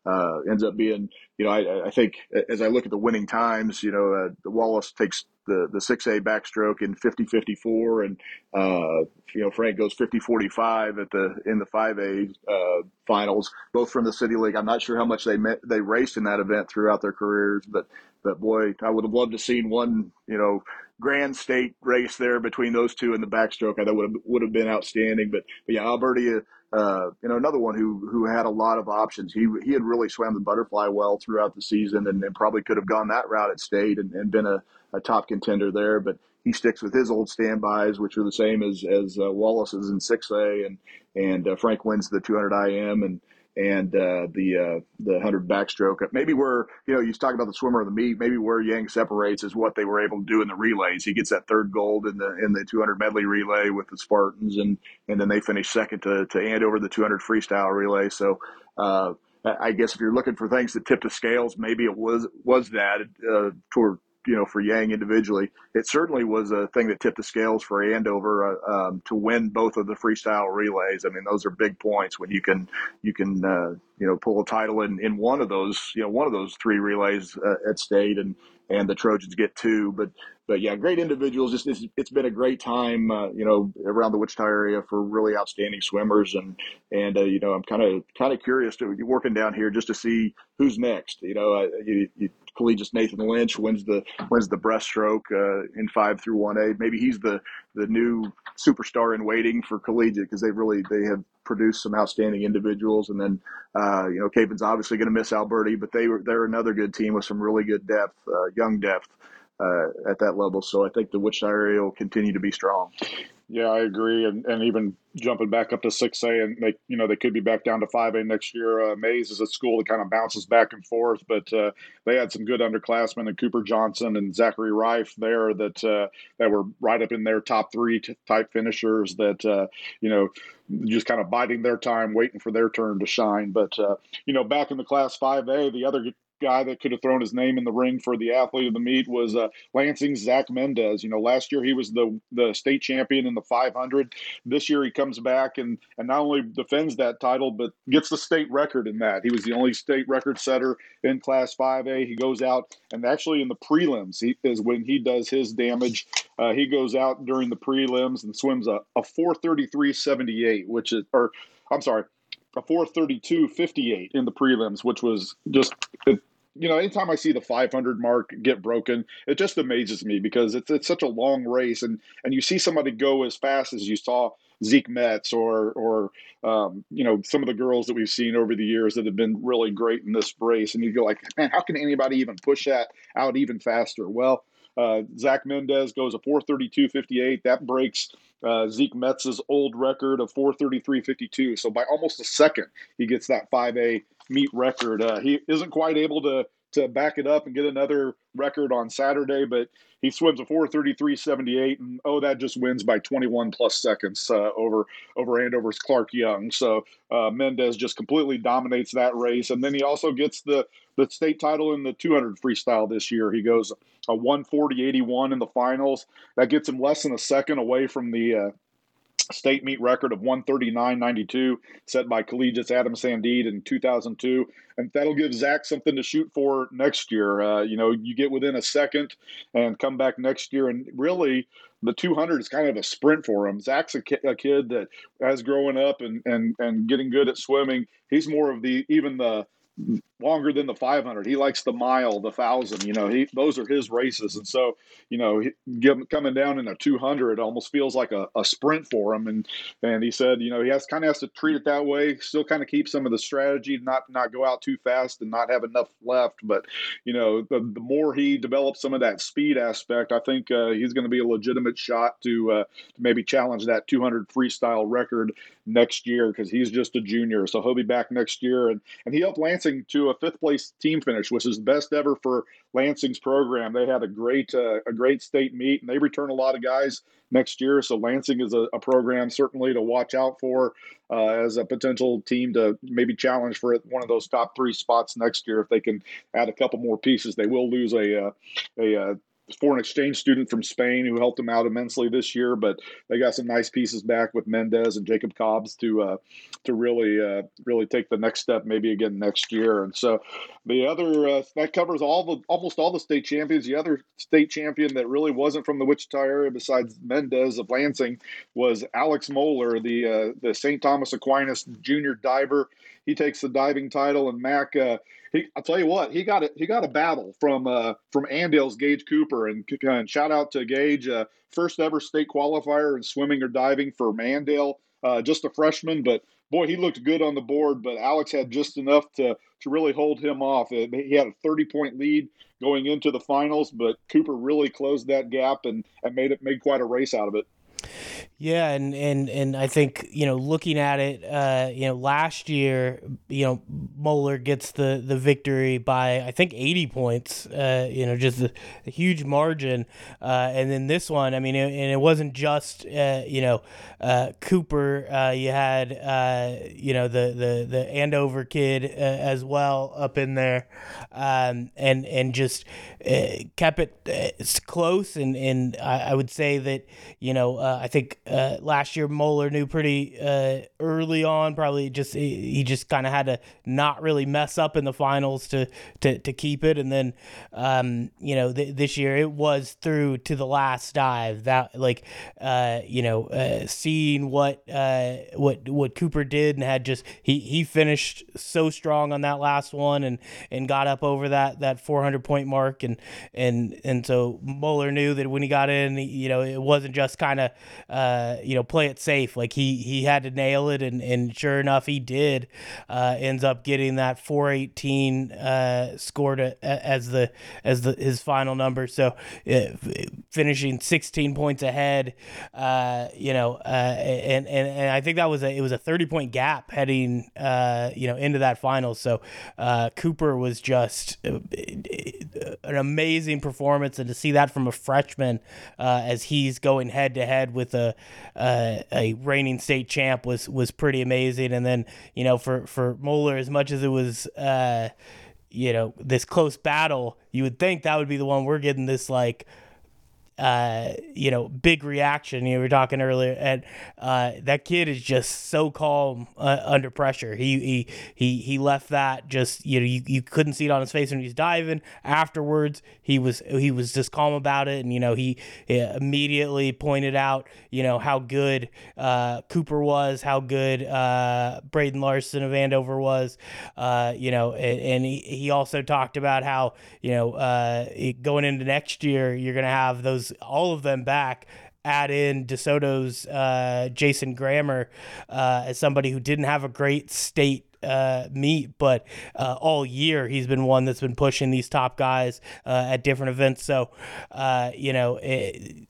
uh, ends up being you know I, I think as I look at the winning times you know uh, Wallace takes the the 6A backstroke in 50-54 and uh, you know Frank goes 50-45 at the in the 5A uh, finals both from the city league I'm not sure how much they met, they raced in that event throughout their careers but but boy I would have loved to seen one you know grand state race there between those two in the backstroke. I thought would have, would have been outstanding. But, but yeah, Alberti, uh, you know, another one who who had a lot of options. He he had really swam the butterfly well throughout the season, and, and probably could have gone that route at state and, and been a, a top contender there. But he sticks with his old standbys, which are the same as as uh, Wallace's in 6A, and and uh, Frank wins the 200 IM and and uh, the uh, the hundred backstroke. Maybe where you know you talk about the swimmer of the meet. Maybe where Yang separates is what they were able to do in the relays. He gets that third gold in the in the 200 medley relay with the Spartans, and and then they finish second to to Andover the 200 freestyle relay. So. Uh, I guess if you're looking for things that tip the scales, maybe it was was that uh, toward you know, for Yang individually, it certainly was a thing that tipped the scales for Andover uh, um, to win both of the freestyle relays. I mean, those are big points when you can you can uh, you know pull a title in, in one of those you know one of those three relays uh, at state and and the Trojans get two. But but yeah, great individuals. Just it's, it's been a great time, uh, you know, around the Wichita area for really outstanding swimmers, and and uh, you know, I'm kind of kind of curious to be working down here just to see who's next. You know, you, you collegiate Nathan Lynch wins the wins the breaststroke uh, in five through one A. Maybe he's the the new superstar in waiting for collegiate because they really they have produced some outstanding individuals. And then uh, you know Kapaun's obviously going to miss Alberti, but they were they're another good team with some really good depth, uh, young depth. Uh, at that level, so I think the Wichita area will continue to be strong. Yeah, I agree, and, and even jumping back up to six A, and they you know they could be back down to five A next year. Uh, Maize is a school that kind of bounces back and forth, but uh, they had some good underclassmen and Cooper Johnson and Zachary Reif there that uh, that were right up in their top three t- type finishers that uh, you know just kind of biding their time, waiting for their turn to shine. But uh, you know, back in the Class Five A, the other guy that could have thrown his name in the ring for the athlete of the meet was uh, Lansing Zach Mendez. You know, last year he was the the state champion in the 500. This year he comes back and and not only defends that title but gets the state record in that. He was the only state record setter in Class 5A. He goes out and actually in the prelims he, is when he does his damage. Uh, he goes out during the prelims and swims a, a 433.78, which is or I'm sorry, a 432.58 in the prelims, which was just you know, anytime I see the 500 mark get broken, it just amazes me because it's it's such a long race, and and you see somebody go as fast as you saw Zeke Metz or or um, you know some of the girls that we've seen over the years that have been really great in this race, and you go like, man, how can anybody even push that out even faster? Well, uh, Zach Mendez goes a 432.58. That breaks uh, Zeke Metz's old record of 433.52. So by almost a second, he gets that 5A meet record. Uh, he isn't quite able to to back it up and get another record on Saturday, but he swims a 433.78, and oh, that just wins by 21 plus seconds uh, over over Andover's Clark Young. So uh, Mendez just completely dominates that race, and then he also gets the the state title in the 200 freestyle this year. He goes a 140.81 in the finals. That gets him less than a second away from the uh, state meet record of 139.92 set by Collegiate's Adam Sandeed in 2002. And that'll give Zach something to shoot for next year. Uh, you know, you get within a second and come back next year. And really, the 200 is kind of a sprint for him. Zach's a, ki- a kid that, as growing up and, and, and getting good at swimming, he's more of the even the longer than the 500. He likes the mile, the thousand. You know, he those are his races, and so you know, coming down in a 200 almost feels like a, a sprint for him. And and he said, you know, he has kind of has to treat it that way. Still, kind of keep some of the strategy, not not go out too fast and not have enough left. But you know, the, the more he develops some of that speed aspect, I think uh, he's going to be a legitimate shot to uh, to maybe challenge that 200 freestyle record next year because he's just a junior. So he'll be back next year, and and he helped Lance Lansing to a fifth place team finish, which is the best ever for Lansing's program. They had a great uh, a great state meet, and they return a lot of guys next year. So Lansing is a, a program certainly to watch out for uh, as a potential team to maybe challenge for one of those top three spots next year if they can add a couple more pieces. They will lose a uh, a, a uh, foreign exchange student from Spain who helped them out immensely this year. But they got some nice pieces back with Mendez and Jacob Cobbs to uh, to really uh, really take the next step, maybe again next year. And so the other uh, that covers all the almost all the state champions. The other state champion that really wasn't from the Wichita area, besides Mendez of Lansing, was Alex Moeller, the uh, the St. Thomas Aquinas junior diver. He takes the diving title, and Mac uh, he, I'll tell you what, he got it. He got a battle from uh, from Andale's Gage Cooper, and, and shout out to Gage, uh, first ever state qualifier in swimming or diving for Andale, uh, just a freshman, but boy, he looked good on the board. But Alex had just enough to to really hold him off. He had a 30 point lead going into the finals, but Cooper really closed that gap and, and made it made quite a race out of it. Yeah, and, and and I think you know looking at it, uh, you know last year, you know Moeller gets the the victory by I think eighty points, uh, you know just a, a huge margin, uh, and then this one, I mean, it, and it wasn't just uh, you know uh, Cooper, uh, you had you know the the the Andover kid as well up in there, um, and and just kept it close, and and I, I, would say that you know I think uh, last year Moeller knew pretty uh, early on. Probably just he, he just kind of had to not really mess up in the finals to to, to keep it. And then um, you know th- this year it was through to the last dive that like uh, you know uh, seeing what uh, what what Cooper did and had just he he finished so strong on that last one and and got up over that that 400 point mark and and and so Moeller knew that when he got in you know it wasn't just kind of uh, you know, play it safe. Like he he had to nail it, and, and sure enough, he did. Uh, ends up getting that 418 uh, score to, as the as the his final number. So uh, finishing 16 points ahead. Uh, you know, uh, and, and and I think that was a it was a 30 point gap heading uh, you know into that final. So Cooper was just an amazing performance, and to see that from a freshman as he's going head to head with a uh, a reigning state champ was was pretty amazing. And then you know for for Moeller, as much as it was. Uh, you know this close battle you would think that would be the one we're getting this like uh, you know, big reaction. You were talking earlier, and uh, that kid is just so calm uh, under pressure. He he he he left that just you know you, you couldn't see it on his face when he was diving. Afterwards, he was he was just calm about it, and you know he, he immediately pointed out you know how good uh, Cooper was, how good uh, Braden Larson of Andover was, uh, you know, and, and he, he also talked about how you know going into next year you're gonna have those all of them back add in DeSoto's uh, Jason Grammer uh, as somebody who didn't have a great state uh, meet, but uh, all year he's been one that's been pushing these top guys uh, at different events. So, uh, you know, it,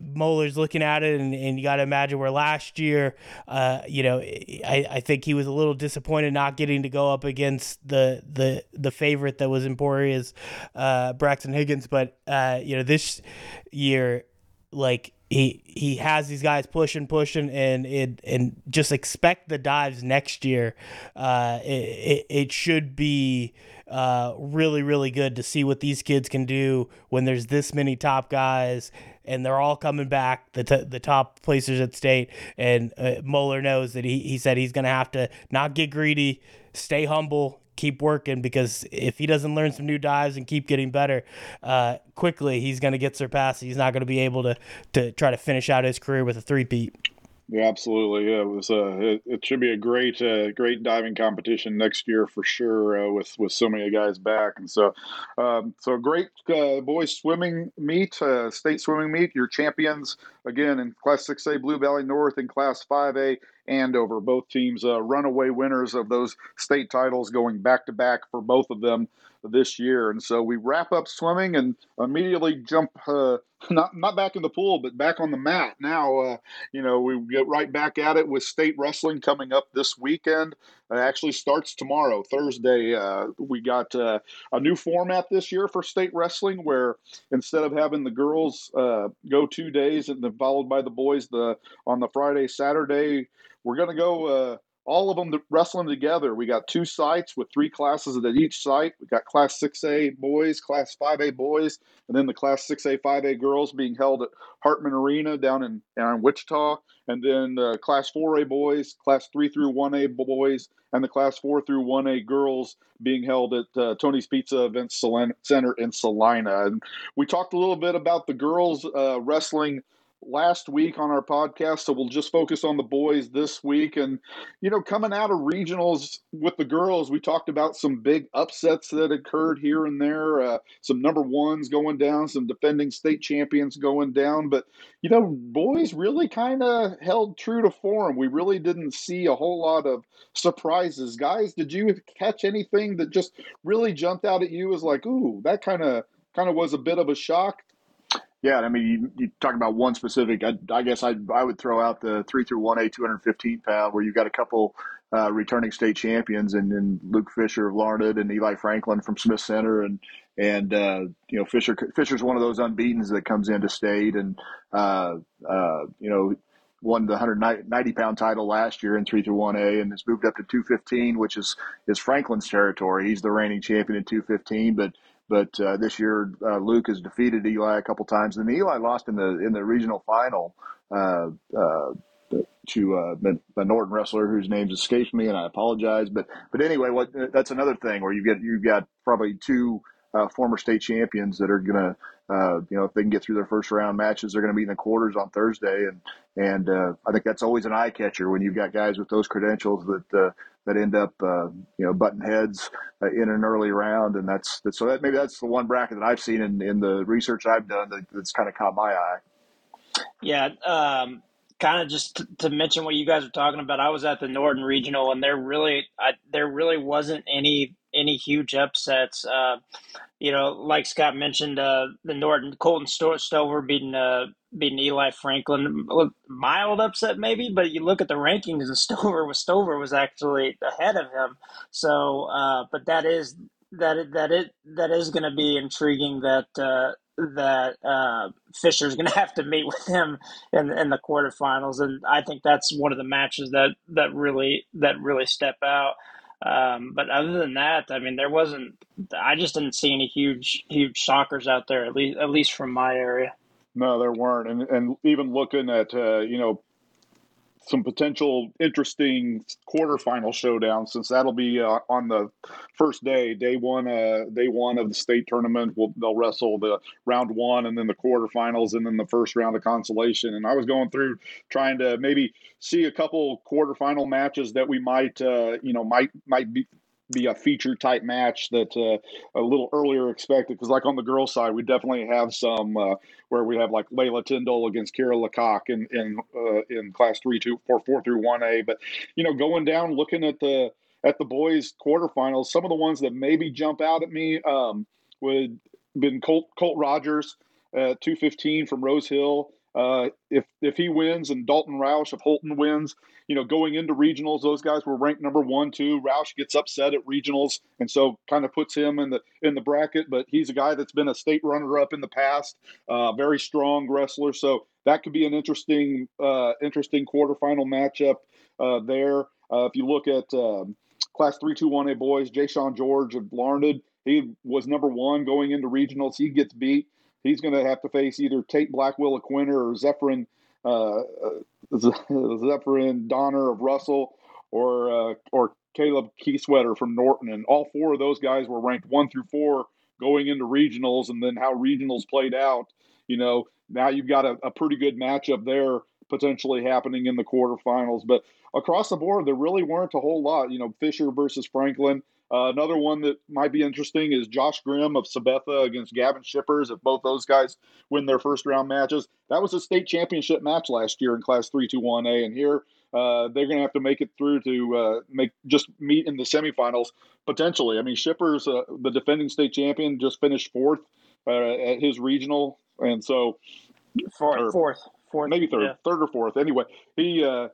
Moeller's looking at it, and, and you got to imagine where last year, uh, you know, I, I think he was a little disappointed not getting to go up against the the the favorite that was Emporia's uh, Braxton Higgins, but uh, you know this year, like he he has these guys pushing, pushing, and it and just expect the dives next year. Uh, it, it, it should be uh, really really good to see what these kids can do when there's this many top guys and they're all coming back the t- the top placers at state and uh, Moeller knows that he he said he's going to have to not get greedy, stay humble, keep working because if he doesn't learn some new dives and keep getting better uh, quickly, he's going to get surpassed. He's not going to be able to to try to finish out his career with a three-peat. Yeah, absolutely. Yeah, it was. Uh, it, it should be a great, uh, great diving competition next year for sure. Uh, with with so many guys back, and so, um, so great uh, boys swimming meet, uh, state swimming meet. Your champions again in Class Six A Blue Valley North and Class Five A Andover. Both teams uh, runaway winners of those state titles, going back to back for both of them this year. And so we wrap up swimming and immediately jump uh, not not back in the pool, but back on the mat. Now, uh, you know, we get right back at it with state wrestling coming up this weekend. It actually starts tomorrow, Thursday. Uh, we got uh, a new format this year for state wrestling, where instead of having the girls uh, go two days and then followed by the boys the on the Friday Saturday, we're going to go uh, all of them wrestling together. We got two sites with three classes at each site. We got Class 6A boys, Class 5A boys, and then the Class 6A, 5A girls being held at Hartman Arena down in, down in Wichita, and then uh, Class 4A boys, Class 3 through 1A boys, and the Class 4 through 1A girls being held at uh, Tony's Pizza Event Center in Salina. And we talked a little bit about the girls uh, wrestling last week on our podcast, so we'll just focus on the boys this week. And, you know, coming out of regionals with the girls, we talked about some big upsets that occurred here and there, uh, some number ones going down, some defending state champions going down. But, you know, boys really kind of held true to form. We really didn't see a whole lot of surprises. Guys, did you catch anything that just really jumped out at you as like, ooh, that kind of kind of was a bit of a shock yeah, I mean, you, you talk about one specific. I, I, guess I I would throw out the three through one A, two hundred fifteen pound, where you've got a couple uh, returning state champions, and, and Luke Fisher of Larned and Eli Franklin from Smith Center, and and uh, you know Fisher Fisher's one of those unbeaten's that comes into state, and uh, uh you know won the 190 pound title last year in 3 through 1A and has moved up to 215, which is is Franklin's territory. He's the reigning champion in 215, but but uh, this year, uh, Luke has defeated Eli a couple times, and Eli lost in the in the regional final uh, uh to uh, a Norton wrestler whose name escapes me, and I apologize. But but anyway, what that's another thing where you get you've got probably two uh, former state champions that are gonna uh, you know if they can get through their first round matches, they're gonna be in the quarters on Thursday, and and uh, I think that's always an eye catcher when you've got guys with those credentials that uh, that end up uh, you know button heads uh, in an early round, and that's, that's so that maybe that's the one bracket that I've seen in, in the research I've done that, that's kind of caught my eye. Yeah, um, kind of just to, to, mention what you guys are talking about. I was at the Norton Regional, and there really I, there really wasn't any any huge upsets. Uh, you know, like Scott mentioned, uh, the Norton Colton Stover beating uh, beating Eli Franklin, mild upset maybe, but you look at the rankings, and [LAUGHS] Stover was Stover was actually ahead of him. So, uh, but that is that it that it that is going to be intriguing that uh, that uh, Fisher's going [LAUGHS] to have to meet with him in in the quarterfinals, and I think that's one of the matches that that really that really step out. Um, but other than that, I mean, there wasn't. I just didn't see any huge, huge shockers out there. At least, at least from my area. No, there weren't, and and even looking at uh, you know some potential interesting quarterfinal showdown since that'll be uh, on the first day, day one, uh, day one of the state tournament. We'll, they'll wrestle the round one and then the quarterfinals and then the first round of consolation. And I was going through trying to maybe see a couple quarterfinal matches that we might, uh, you know, might might be be a feature type match that uh, a little earlier expected. Because like on the girls side we definitely have some uh, where we have like Layla Tyndall against Kira Lecoq in in uh, in class three two four four through one A. But you know going down looking at the at the boys quarterfinals some of the ones that maybe jump out at me um, would been Colt Colt Rogers at 215 from Rose Hill uh, if if he wins and Dalton Roush if Holton wins, you know, going into regionals, those guys were ranked number one, two. Roush gets upset at regionals, and so kind of puts him in the in the bracket. But he's a guy that's been a state runner up in the past, uh, very strong wrestler. So that could be an interesting uh, interesting quarterfinal matchup uh, there. Uh, if you look at um, Class three two one A boys, Jay Sean George of Larned, he was number one going into regionals. He gets beat he's going to have to face either Tate Blackwell Aquiner or Zephyrin uh, [LAUGHS] Zephyrin Donner of Russell or uh, or Caleb Keysweater from Norton, and all four of those guys were ranked one through four going into regionals, and then how regionals played out. You know, now you've got a, a pretty good matchup there potentially happening in the quarterfinals. But across the board, there really weren't a whole lot. You know, Fisher versus Franklin. Uh, another one that might be interesting is Josh Grimm of Sabetha against Gavin Shippers. If both those guys win their first round matches, that was a state championship match last year in Class 3 2 1A. And here, uh, they're going to have to make it through to uh, make just meet in the semifinals potentially. I mean, Shippers, uh, the defending state champion, just finished fourth uh, at his regional, and so fourth, fourth, fourth, maybe third, yeah. third or fourth. Anyway, he uh,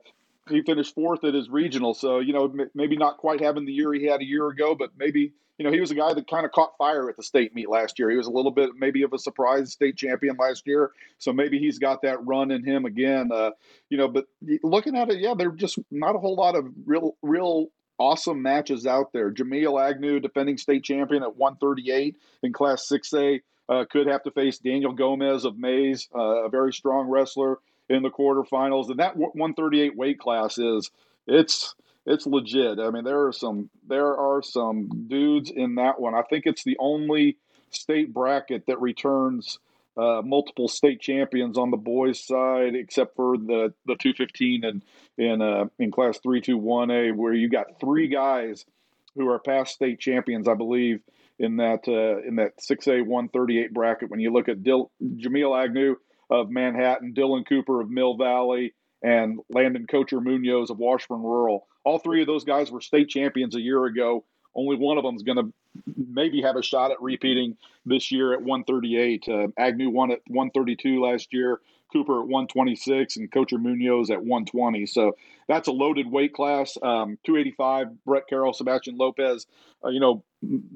he finished fourth at his regional, so you know maybe not quite having the year he had a year ago, but maybe you know, he was a guy that kind of caught fire at the state meet last year. He was a little bit maybe of a surprise state champion last year, so maybe he's got that run in him again. Uh, you know, but looking at it, yeah, there're just not a whole lot of real, real awesome matches out there. Jameel Agnew, defending state champion at 138 in Class 6A, uh, could have to face Daniel Gomez of Maize, uh, a very strong wrestler in the quarterfinals. And that 138 weight class is it's it's legit. I mean, there are some there are some dudes in that one. I think it's the only state bracket that returns uh, multiple state champions on the boys' side, except for the the 215 and in uh, in class 321A, where you got three guys who are past state champions, I believe, in that uh, in that 6A 138 bracket. When you look at Dil- Jameel Agnew of Manhattan, Dylan Cooper of Mill Valley, and Landon Coacher Munoz of Washburn Rural. All three of those guys were state champions a year ago. Only one of them is going to maybe have a shot at repeating this year at 138. Uh, Agnew won at 132 last year, Cooper at 126, and Coacher Munoz at 120. So that's a loaded weight class. Um, 285, Brett Carroll, Sebastian Lopez. Uh, you know,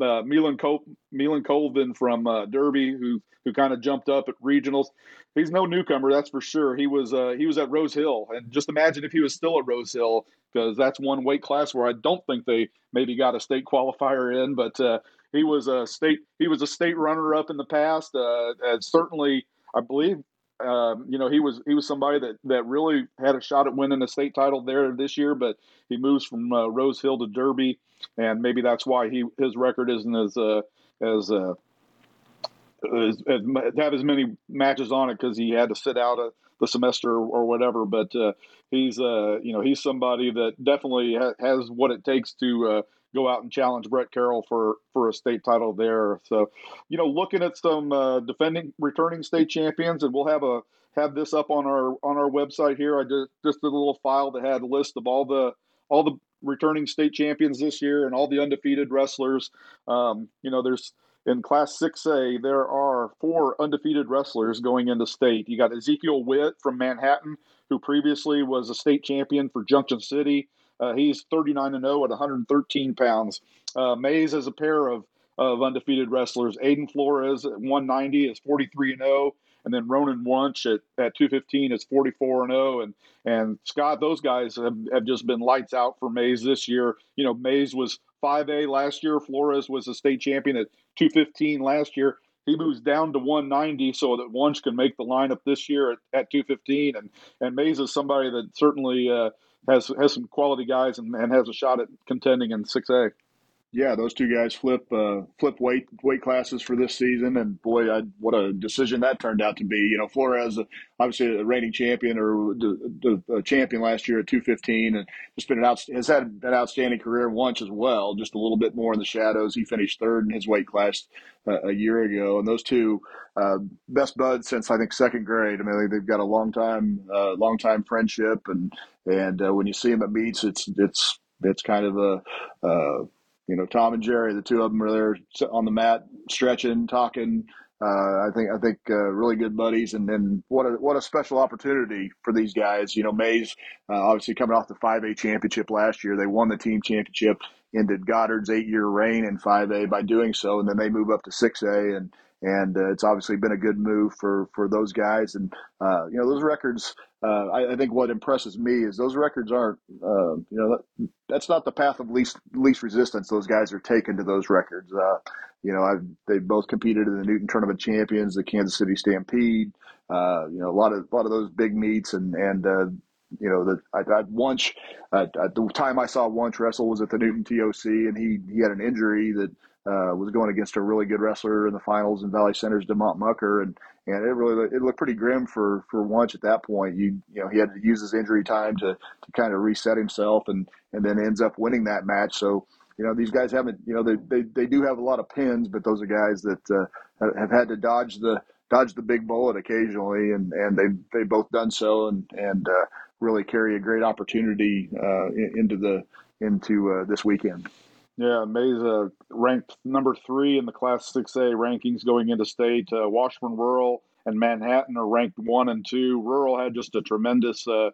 uh, Milan, Col- Milan Colvin from uh, Derby, who who kind of jumped up at regionals. He's no newcomer, that's for sure. He was uh, he was at Rose Hill, and just imagine if he was still at Rose Hill, because that's one weight class where I don't think they maybe got a state qualifier in, but uh, he was a state he was a state runner up in the past. Uh, certainly, I believe. Um, you know, he was he was somebody that, that really had a shot at winning a state title there this year, but he moves from uh, Rose Hill to Derby, and maybe that's why he his record isn't as uh, as uh, as, as, have as many matches on it because he had to sit out a, the semester or whatever. But uh, he's uh, you know he's somebody that definitely ha- has what it takes to uh, go out and challenge Brett Carroll for for a state title there. So you know looking at some uh, defending returning state champions, and we'll have a have this up on our on our website here. I just just did a little file that had a list of all the all the returning state champions this year and all the undefeated wrestlers. Um, you know, there's in Class 6A, there are four undefeated wrestlers going into state. You got Ezekiel Witt from Manhattan, who previously was a state champion for Junction City. Uh, he's 39 and 0 at 113 pounds. Uh, Maize has a pair of, of undefeated wrestlers. Aiden Flores at 190 is 43 and 0 and then Ronan Wunsch at, at 215 is 44 and 0 and and Scott those guys have, have just been lights out for Maize this year you know Maize was 5A last year Flores was a state champion at 215 last year he moves down to 190 so that Wunsch can make the lineup this year at, at 215 and and Maize is somebody that certainly uh, has has some quality guys and, and has a shot at contending in 6A yeah, those two guys flip uh, flip weight weight classes for this season, and boy, I, what a decision that turned out to be. You know, Flores, obviously a reigning champion or the, the champion last year at 215, and just been an out, has had an outstanding career once as well. Just a little bit more in the shadows. He finished third in his weight class uh, a year ago, and those two uh, best buds since I think second grade. I mean, they've got a long time uh, long time friendship, and and uh, when you see them at meets, it's it's it's kind of a uh, you know, Tom and Jerry, the two of them are there on the mat, stretching, talking. Uh, I think I think uh, really good buddies, and then what a what a special opportunity for these guys. You know, Maize uh, obviously coming off the 5A championship last year, they won the team championship, ended Goddard's eight year reign in 5A by doing so, and then they move up to 6A, and and uh, it's obviously been a good move for for those guys. And uh, you know, those records. Uh, I, I, think what impresses me is those records aren't. Uh, you know, that, that's not the path of least least resistance. Those guys are taken to those records. Uh, you know, I've, they both competed in the Newton Tournament Champions, the Kansas City Stampede. Uh, you know, a lot of a lot of those big meets, and and you know, that I, once at the time I saw Wunsch wrestle was at the Newton TOC, and he he had an injury that uh, was going against a really good wrestler in the finals in Valley Center's Demont Mucker, and and it really it looked pretty grim for for Wunsch at that point. You you know he had to use his injury time to to kind of reset himself, and and then ends up winning that match. So you know these guys haven't you know they they, they do have a lot of pins, but those are guys that uh, have had to dodge the dodge the big bullet occasionally, and and they they both done so, and and uh, really carry a great opportunity uh, into the into uh, this weekend. Yeah, Maize ranked number three in the Class 6A rankings going into state. Uh, Washburn Rural and Manhattan are ranked one and two. Rural had just a tremendous, uh,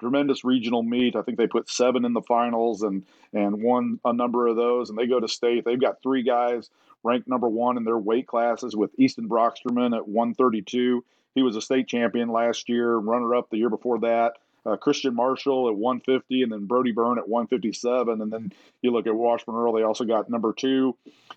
tremendous regional meet. I think they put seven in the finals and and won a number of those. And they go to state. They've got three guys ranked number one in their weight classes with Easton Brocksterman at 132. He was a state champion last year, runner up the year before that uh, Christian Marshall at 150, and then Brody Byrne at 157. And then you look at Washburn Rural, they also got number two,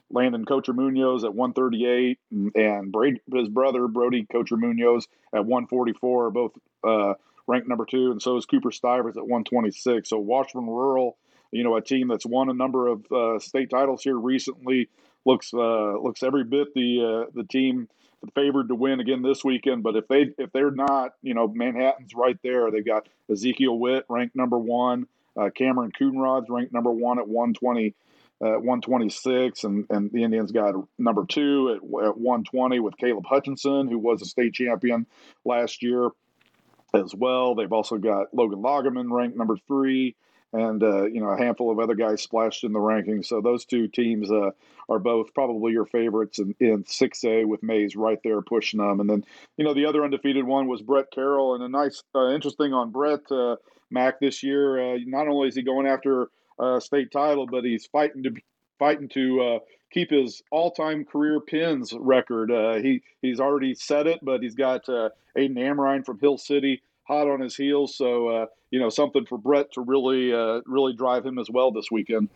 Landon Coacher Munoz at 138, and Brady, his brother, Brody Coacher Munoz, at 144, both uh, ranked number two. And so is Cooper Stivers at 126. So Washburn Rural, you know, a team that's won a number of uh, state titles here recently, looks uh, looks every bit the uh, the team favored to win again this weekend. But if they if they're not, you know, Manhattan's right there. They've got Ezekiel Witt ranked number one, uh, Cameron Coonrod's ranked number one at 120. Uh, 126, and, and the Indians got number two at, at 120 with Caleb Hutchinson, who was a state champion last year as well. They've also got Logan Loggeman ranked number three and uh, you know a handful of other guys splashed in the rankings. So those two teams uh, are both probably your favorites in, in 6A with Maize right there pushing them. And then you know the other undefeated one was Brett Carroll, and a nice uh, interesting on Brett uh, Mac this year. Uh, not only is he going after a state title, but he's fighting to fighting to uh, keep his all-time career pins record. he he's already set it, but he's got Aiden Amrine from Hill City hot on his heels. So uh, you know something for Brett to really uh, really drive him as well this weekend.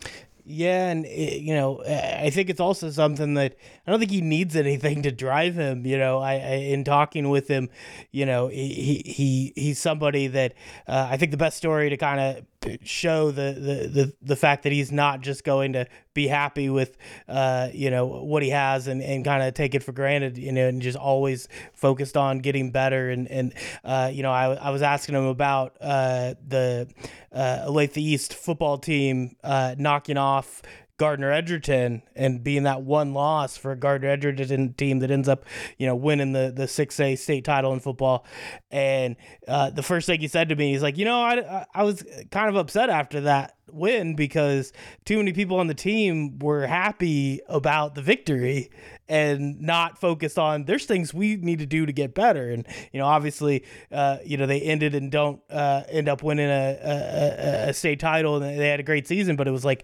Yeah, and eh, you know, I think it's also something that I don't think he needs anything to drive him. You know, I, I in talking with him, you know, he he he's somebody that uh, I think the best story to kind of show the, the the the fact that he's not just going to be happy with uh you know what he has and, and kind of take it for granted you know and just always focused on getting better. And and uh you know I, I was asking him about uh the uh Olathe East football team uh knocking off Gardner Edgerton and being that one loss for a Gardner Edgerton team that ends up, you know, winning the the six A state title in football. And uh, the first thing he said to me, he's like, you know, I I was kind of upset after that win because too many people on the team were happy about the victory and not focused on there's things we need to do to get better and you know obviously uh, you know they ended and don't uh, end up winning a, a, a state title and they had a great season but it was like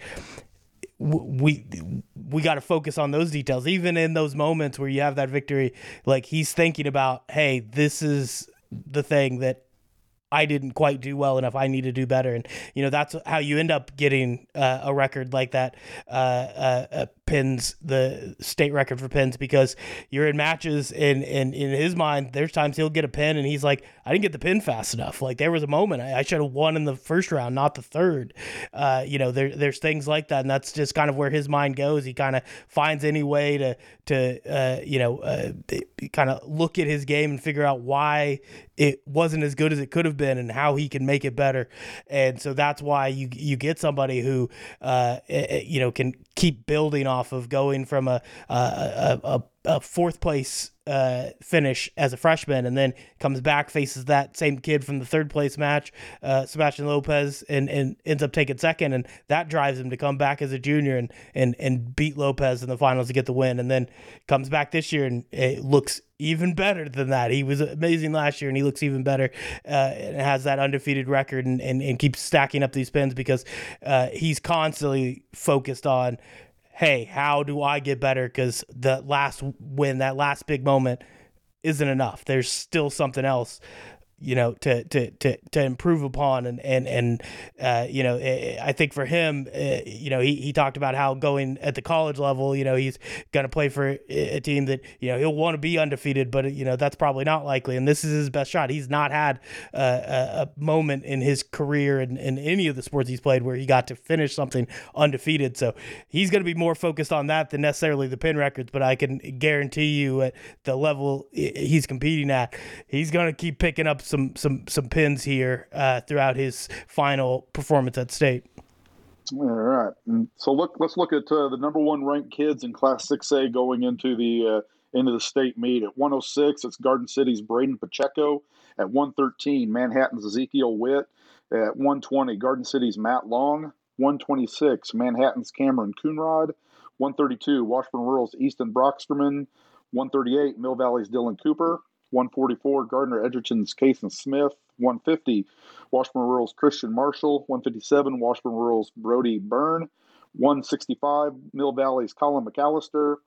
we we got to focus on those details even in those moments where you have that victory like he's thinking about hey this is the thing that I didn't quite do well enough. I need to do better, and you know that's how you end up getting uh, a record like that. Uh, uh, uh pins the state record for pins because you're in matches and in, in his mind there's times he'll get a pin and he's like i didn't get the pin fast enough. Like there was a moment i, I should have won in the first round not the third. Uh, you know there, there's things like that and that's just kind of where his mind goes. He kind of finds any way to to uh, you know uh, kind of look at his game and figure out why it wasn't as good as it could have been and how he can make it better. And so that's why you you get somebody who uh, eh, eh, you know can keep building off of going from a a, a, a fourth place uh, finish as a freshman and then comes back faces that same kid from the third place match uh, Sebastian Lopez and, and ends up taking second and that drives him to come back as a junior and, and, and beat Lopez in the finals to get the win and then comes back this year and it looks even better than that. He was amazing last year and he looks even better uh, and has that undefeated record and, and, and keeps stacking up these pins because uh, he's constantly focused on hey, how do I get better? Because the last win, that last big moment, isn't enough. There's still something else you know, to to to to improve upon and and and uh, you know, eh, I think for him, uh, you know, he, he talked about how going at the college level, you know, he's going to play for a team that you know he'll want to be undefeated, but you know that's probably not likely. And this is his best shot. He's not had a, a moment in his career in, in any of the sports he's played where he got to finish something undefeated. So he's going to be more focused on that than necessarily the pin records. But I can guarantee you, at the level he's competing at, he's going to keep picking up some some some pins here uh, throughout his final performance at state. All right. So look, let's look at uh, the number one ranked kids in Class 6A going into the uh, into the state meet. At 106, it's Garden City's Braden Pacheco. At 113, Manhattan's Ezekiel Witt. At 120, Garden City's Matt Long. 126, Manhattan's Cameron Coonrod. 132, Washburn Rural's Easton Brocksterman. 138, Mill Valley's Dylan Cooper. 144, Gardner Edgerton's Kason Smith. 150, Washburn Rural's Christian Marshall. 157, Washburn Rural's Brody Byrne. 165, Mill Valley's Colin McAllister.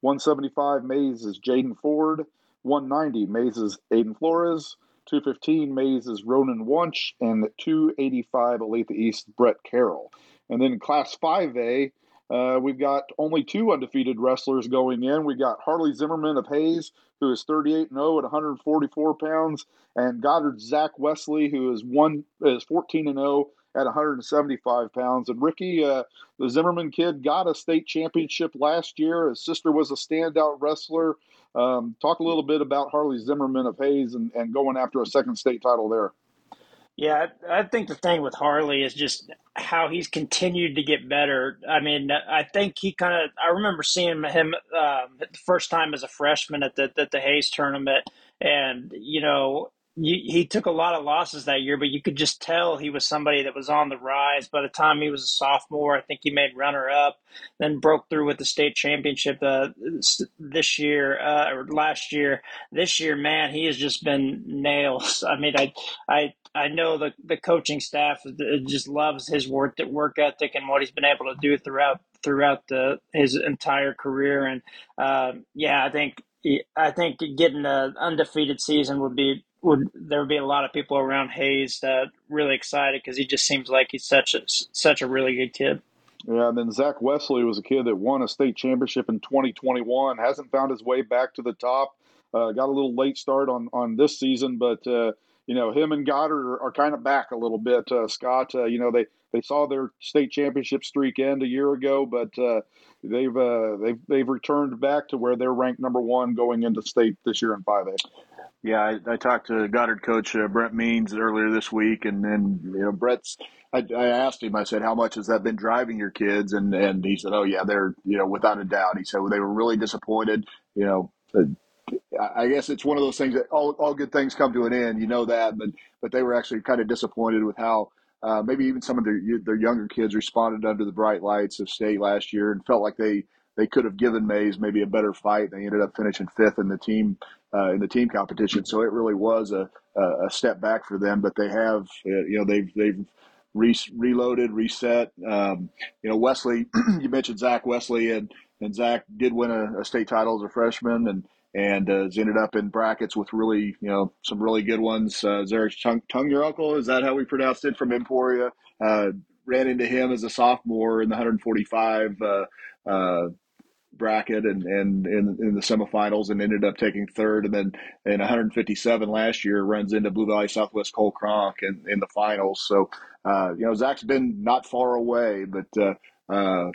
175, Maize is Jaden Ford. 190, Maize is Aiden Flores. 215, Maize is Ronan Wunsch. And 285, Olathe East, Brett Carroll. And then Class 5A, uh, we've got only two undefeated wrestlers going in. We've got Harley Zimmerman of Hays, who is 38 0 at 144 pounds, and Goddard Zach Wesley, who is one is 14 0 at 175 pounds. And Ricky, uh, the Zimmerman kid, got a state championship last year. His sister was a standout wrestler. Um, talk a little bit about Harley Zimmerman of Hays and, and going after a second state title there. Yeah, I think the thing with Harley is just how he's continued to get better. I mean, I think he kind of. I remember seeing him um, the first time as a freshman at the at the Hays tournament, and you know, he took a lot of losses that year, but you could just tell he was somebody that was on the rise. By the time he was a sophomore, I think he made runner up, then broke through with the state championship uh, this year uh, or last year. This year, man, he has just been nails. [LAUGHS] I mean, I I I know the the coaching staff just loves his work work ethic and what he's been able to do throughout throughout the his entire career. And uh, yeah, I think I think getting an undefeated season would be would there would be a lot of people around Hays that really excited because he just seems like he's such a such a really good kid. Yeah, and then Zach Wesley was a kid that won a state championship in 2021. Hasn't found his way back to the top. Uh, got a little late start on on this season, but uh, you know him and Goddard are, are kind of back a little bit. Uh, Scott, uh, you know they they saw their state championship streak end a year ago, but uh, they've uh, they've they've returned back to where they're ranked number one going into state this year in 5A. Yeah, I, I, talked to Goddard coach uh, Brent Means earlier this week, and then you know Brett's. I, I, asked him. I said, "How much has that been driving your kids?" And and he said, "Oh yeah, they're you know without a doubt." He said well, they were really disappointed. You know, I guess it's one of those things that all all good things come to an end. You know that, but but they were actually kind of disappointed with how. Uh, maybe even some of their their younger kids responded under the bright lights of state last year and felt like they they could have given Maize maybe a better fight. They ended up finishing fifth in the team uh, in the team competition, so it really was a, a step back for them. But they have, uh, you know, they've they've re- reloaded, reset. Um, you know, Wesley, [CLEARS THROAT] you mentioned Zach Wesley, and and Zach did win a, a state title as a freshman, and and uh, has ended up in brackets with really, you know, some really good ones. Uh, Zarek Tung, Tung, your uncle, is that how we pronounced it from Emporia? Uh, ran into him as a sophomore in the 145 uh, uh, bracket and, and in, the semifinals and ended up taking third. And then in 157 last year runs into Blue Valley Southwest Cole Cronk in, in the finals. So, uh, you know, Zach's been not far away, but, uh, uh,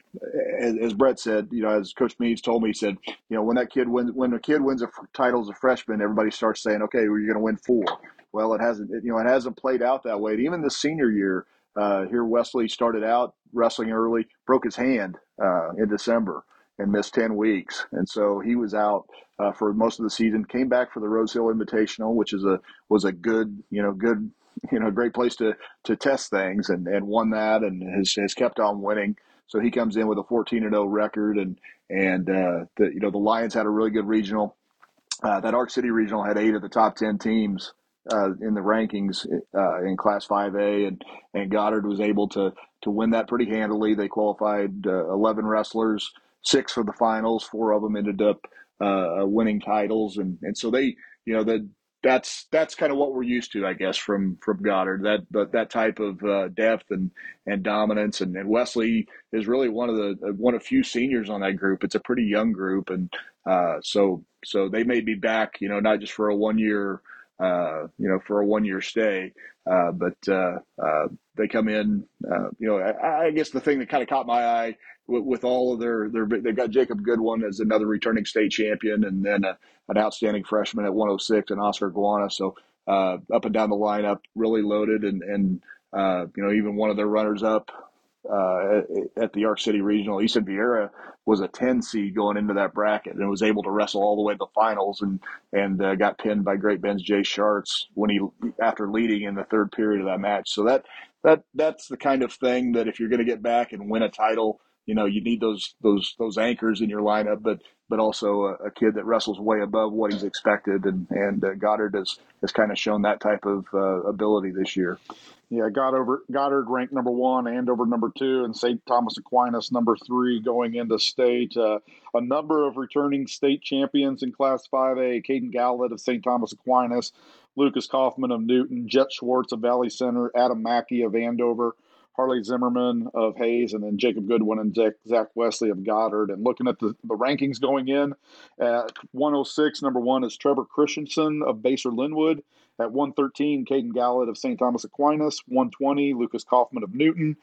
as, as, Brett said, you know, as Coach Meads told me, he said, you know, when that kid wins, when a kid wins a title as a freshman, everybody starts saying, okay, well, you're going to win four. Well, it hasn't, it, you know, it hasn't played out that way. Even the senior year, uh, here Wesley started out wrestling early, broke his hand uh, in December and missed 10 weeks. And so he was out uh, for most of the season, came back for the Rose Hill Invitational, which is a, was a good, you know, good, [LAUGHS] you know, great place to, to test things and, and won that and has, has kept on winning. So he comes in with a 14 and 0 record and, and, uh, the, you know, the Lions had a really good regional. Uh, that Ark City regional had eight of the top 10 teams uh, in the rankings uh, in Class 5A, and and Goddard was able to to win that pretty handily. They qualified uh, 11 wrestlers six for the finals. Four of them ended up uh, winning titles, and and so they, you know, that that's that's kind of what we're used to, I guess, from from Goddard. That that, that type of uh, depth and and dominance, and, and Wesley is really one of the one of few seniors on that group. It's a pretty young group, and uh, so so they may be back, you know, not just for a one year. Uh, you know, for a one-year stay, uh, but uh, uh, they come in. Uh, you know, I, I, guess the thing that kind of caught my eye with, with all of their, their they've got Jacob Goodwin as another returning state champion, and then a, an outstanding freshman at 106 and Oscar Guana. So uh, up and down the lineup, really loaded, and and uh, you know even one of their runners up uh, at the Ark City Regional. Easton Vieira was a 10 seed going into that bracket and was able to wrestle all the way to the finals and and uh, got pinned by Great Bend's Jay Schartz when he after leading in the third period of that match. So that that that's the kind of thing that if you're going to get back and win a title, you know, you need those those those anchors in your lineup, but but also a, a kid that wrestles way above what he's expected, and and uh, Goddard has has kind of shown that type of uh, ability this year. Yeah, Goddard, Goddard ranked number one, Andover number two, and St. Thomas Aquinas number three going into state. Uh, a number of returning state champions in Class 5A Caden Gallett of St. Thomas Aquinas, Lucas Kaufman of Newton, Jet Schwartz of Valley Center, Adam Mackey of Andover, Harley Zimmerman of Hays, and then Jacob Goodwin and Zach Wesley of Goddard. And looking at the, the rankings going in, at 106, number one is Trevor Christensen of Basehor Linwood. At 113, Caden Gallett of St. Thomas Aquinas. 120, Lucas Kaufman of Newton.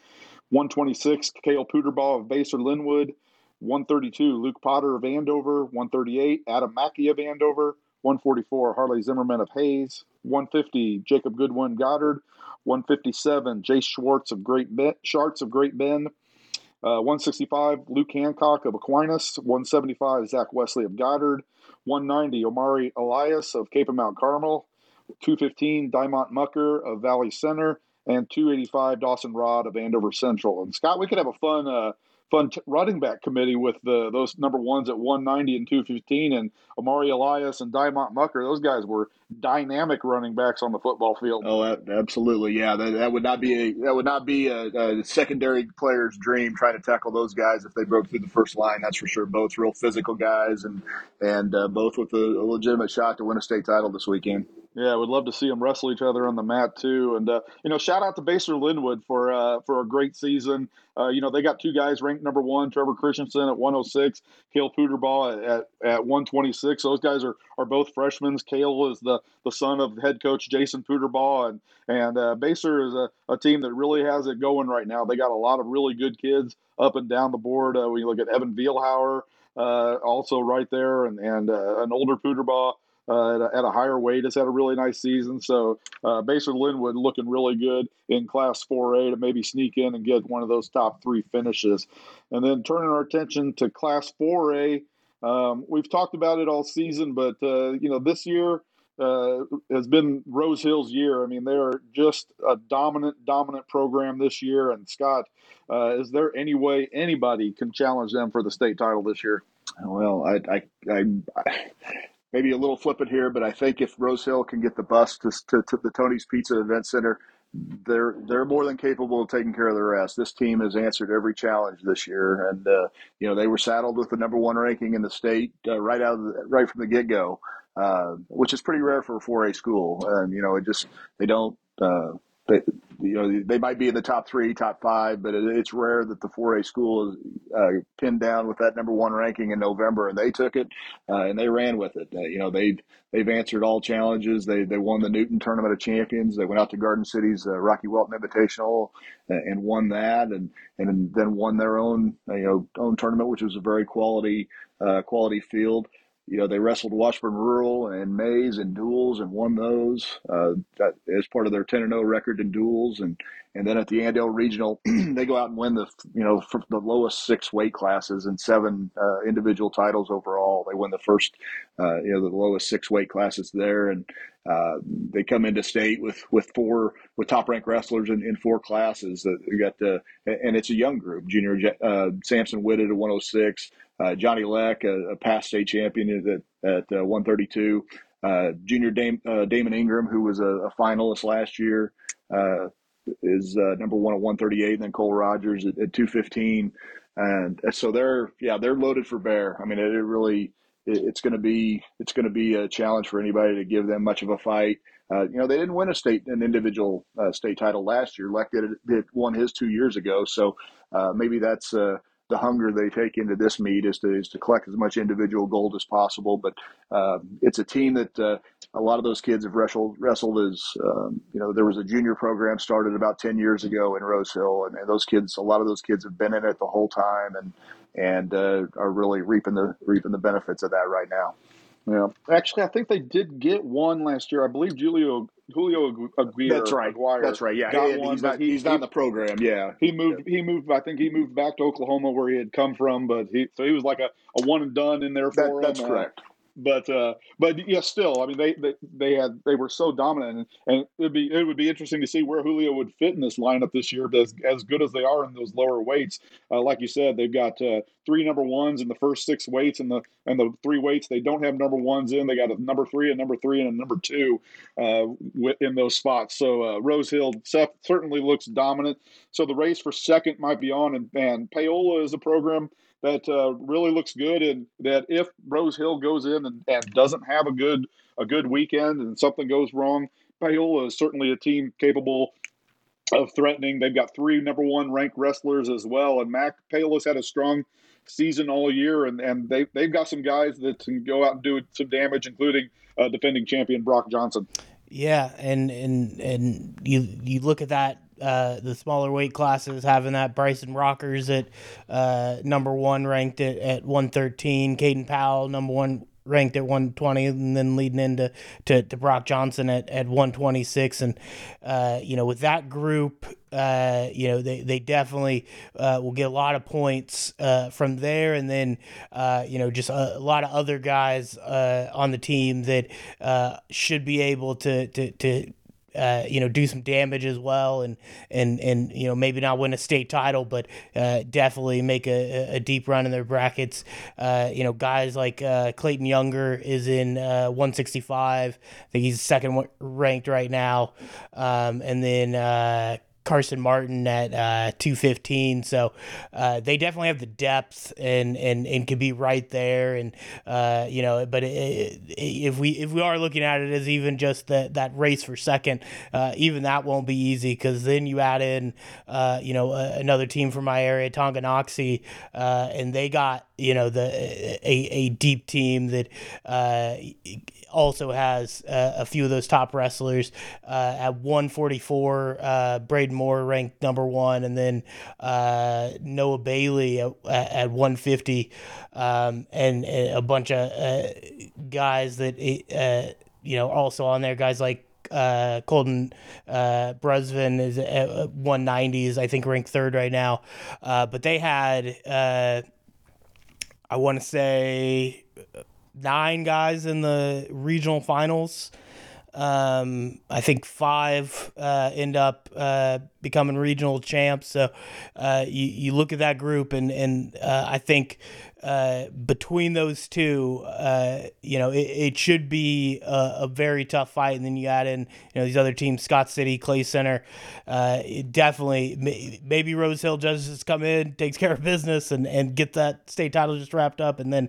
126, Kale Puderbaugh of Basehor Linwood. 132, Luke Potter of Andover. 138, Adam Mackey of Andover. 144, Harley Zimmerman of Hays. 150, Jacob Goodwin Goddard. 157, Jace Schwartz of Great Bend, Sharts of Great Bend. Uh, 165, Luke Hancock of Aquinas. 175, Zach Wesley of Goddard. 190, Omari Elias of Kapaun Mount Carmel. 215 Diamond Mucker of Valley Center, and 285 Dawson Rod of Andover Central. And Scott, we could have a fun uh, fun t- running back committee with the those number ones at 190 and 215 and Amari Elias and Diamond Mucker. Those guys were dynamic running backs on the football field. Oh, absolutely, yeah. That, that would not be a that would not be a, a, secondary player's dream trying to tackle those guys if they broke through the first line. That's for sure. Both real physical guys and and uh, both with a, a legitimate shot to win a state title this weekend. Yeah, I would love to see them wrestle each other on the mat too. And uh, you know, shout out to Basehor Linwood for uh, for a great season. Uh, you know, they got two guys ranked number one: Trevor Christensen at 106, Kale Puderball at, at 126. Those guys are are both freshmen. Kale is the the son of head coach Jason Puderball, and and uh, Basehor is a, a team that really has it going right now. They got a lot of really good kids up and down the board. Uh, you look at Evan Vielhauer, uh, also right there, and and an older Puderball uh, at, a, higher weight has had a really nice season. So uh, Basehor Linwood looking really good in Class 4A to maybe sneak in and get one of those top three finishes. And then turning our attention to Class 4A, um, we've talked about it all season, but uh, you know this year uh, has been Rose Hill's year. I mean, they are just a dominant, dominant program this year. And Scott, uh, is there any way anybody can challenge them for the state title this year? Well, I, I, I maybe a little flippant here, but I think if Rose Hill can get the bus to, to, to the Tony's Pizza Event Center, they're they're more than capable of taking care of the rest. This team has answered every challenge this year, and uh, you know they were saddled with the number one ranking in the state uh, right out the, right from the get go, uh, which is pretty rare for a 4A school. And you know, it just they don't uh, they, you know, they might be in the top three, top five, but it, it's rare that the 4A school is uh, pinned down with that number one ranking in November, and they took it uh, and they ran with it. Uh, you know, they they've answered all challenges. They they won the Newton Tournament of Champions. They went out to Garden City's uh, Rocky Welton Invitational and, and won that, and and then won their own you know own tournament, which was a very quality uh, quality field you know, they wrestled Washburn Rural and Maize and duals and won those uh, that, as part of their 10 and 0 record in duals. And, and then at the Andale Regional, [CLEARS THROAT] they go out and win the, you know, the lowest six weight classes and seven uh, individual titles overall. They win the first, uh, you know, the lowest six weight classes there. And uh, they come into state with, with four, with top ranked wrestlers in, in four classes. We got the, and it's a young group. Junior uh, Samson Whitted at 106. Uh, Johnny Leck, a, a, past state champion at, at uh, 132. Uh, junior Dame, uh, Damon Ingram, who was a, a finalist last year, uh, is uh, number one at 138. And then Cole Rogers at, at 215. And so they're, yeah, they're loaded for bear. I mean, it, it really, it, it's going to be, it's going to be a challenge for anybody to give them much of a fight. Uh, you know, they didn't win a state, an individual uh, state title last year. Leck did, did won his two years ago. So uh, maybe that's the hunger they take into this meet is to is to collect as much individual gold as possible. But uh, it's a team that uh, a lot of those kids have wrestled wrestled as um, you know there was a junior program started about ten years ago in Rose Hill, and, and those kids a lot of those kids have been in it the whole time and and uh, are really reaping the reaping the benefits of that right now. Yeah, actually, I think they did get one last year. I believe Julio Julio Aguirre. That's right. Aguirre That's right. Yeah, got he, one, he's not. he- he's not in the program. Yeah. He moved. He moved. I think he moved back to Oklahoma where he had come from. But he so he was like a, a one and done in there for That, him. that's uh, correct. But uh, but yeah, still, I mean, they, they they had they were so dominant, and, and it'd be it would be interesting to see where Julio would fit in this lineup this year. But as, as good as they are in those lower weights, uh, like you said, they've got uh, three number ones in the first six weights, and the and the three weights they don't have number ones in. They got a number three, a number three, and a number two uh, in those spots. So uh, Rose Hill certainly looks dominant. So the race for second might be on, and, and Paola is a program that uh, really looks good, and that if Rose Hill goes in and, and doesn't have a good a good weekend and something goes wrong, Paola is certainly a team capable of threatening. They've got three number one ranked wrestlers as well, and Mac Paola's had a strong season all year, and, and they they've got some guys that can go out and do some damage, including uh, defending champion Brock Johnson. Yeah, and and and you you look at that uh, the smaller weight classes having that Bryson Rockers at uh, number one ranked at, at one thirteen, Caden Powell number one ranked at one twenty, and then leading into to, to Brock Johnson at, at one twenty six, and uh, you know with that group, uh, you know they they definitely uh, will get a lot of points uh, from there, and then uh, you know just a, a lot of other guys uh, on the team that uh, should be able to to to uh, you know, do some damage as well, and and and you know maybe not win a state title, but uh, definitely make a, a deep run in their brackets. Uh, you know, guys like uh, Clayton Younger is in uh, 165. I think he's second ranked right now, um, and then. Carson Martin at uh, 215. So uh, they definitely have the depth and, and, and could be right there. And, uh, you know, but it, it, if we if we are looking at it as even just that, that race for second, uh, even that won't be easy because then you add in, uh, you know, another team from my area, Tonganoxie, uh, and they got, you know, the a, a deep team that uh, also has uh, a few of those top wrestlers uh, at 144. Uh, Braden Moore ranked number one, and then uh, Noah Bailey at, at 150, um, and, and a bunch of uh, guys that uh, you know also on there. Guys like uh, Colton uh, Brusvin is at 190s, I think ranked third right now. Uh, but they had, uh, I want to say, uh, nine guys in the regional finals. Um, I think five uh, end up uh, becoming regional champs. So uh, you, you look at that group, and and uh, I think uh, between those two, uh, you know, it, it should be a, a, very tough fight. And then you add in, you know, these other teams, Scott City, Clay Center. It definitely, maybe Rose Hill Justice come in, takes care of business, and, and get that state title just wrapped up. And then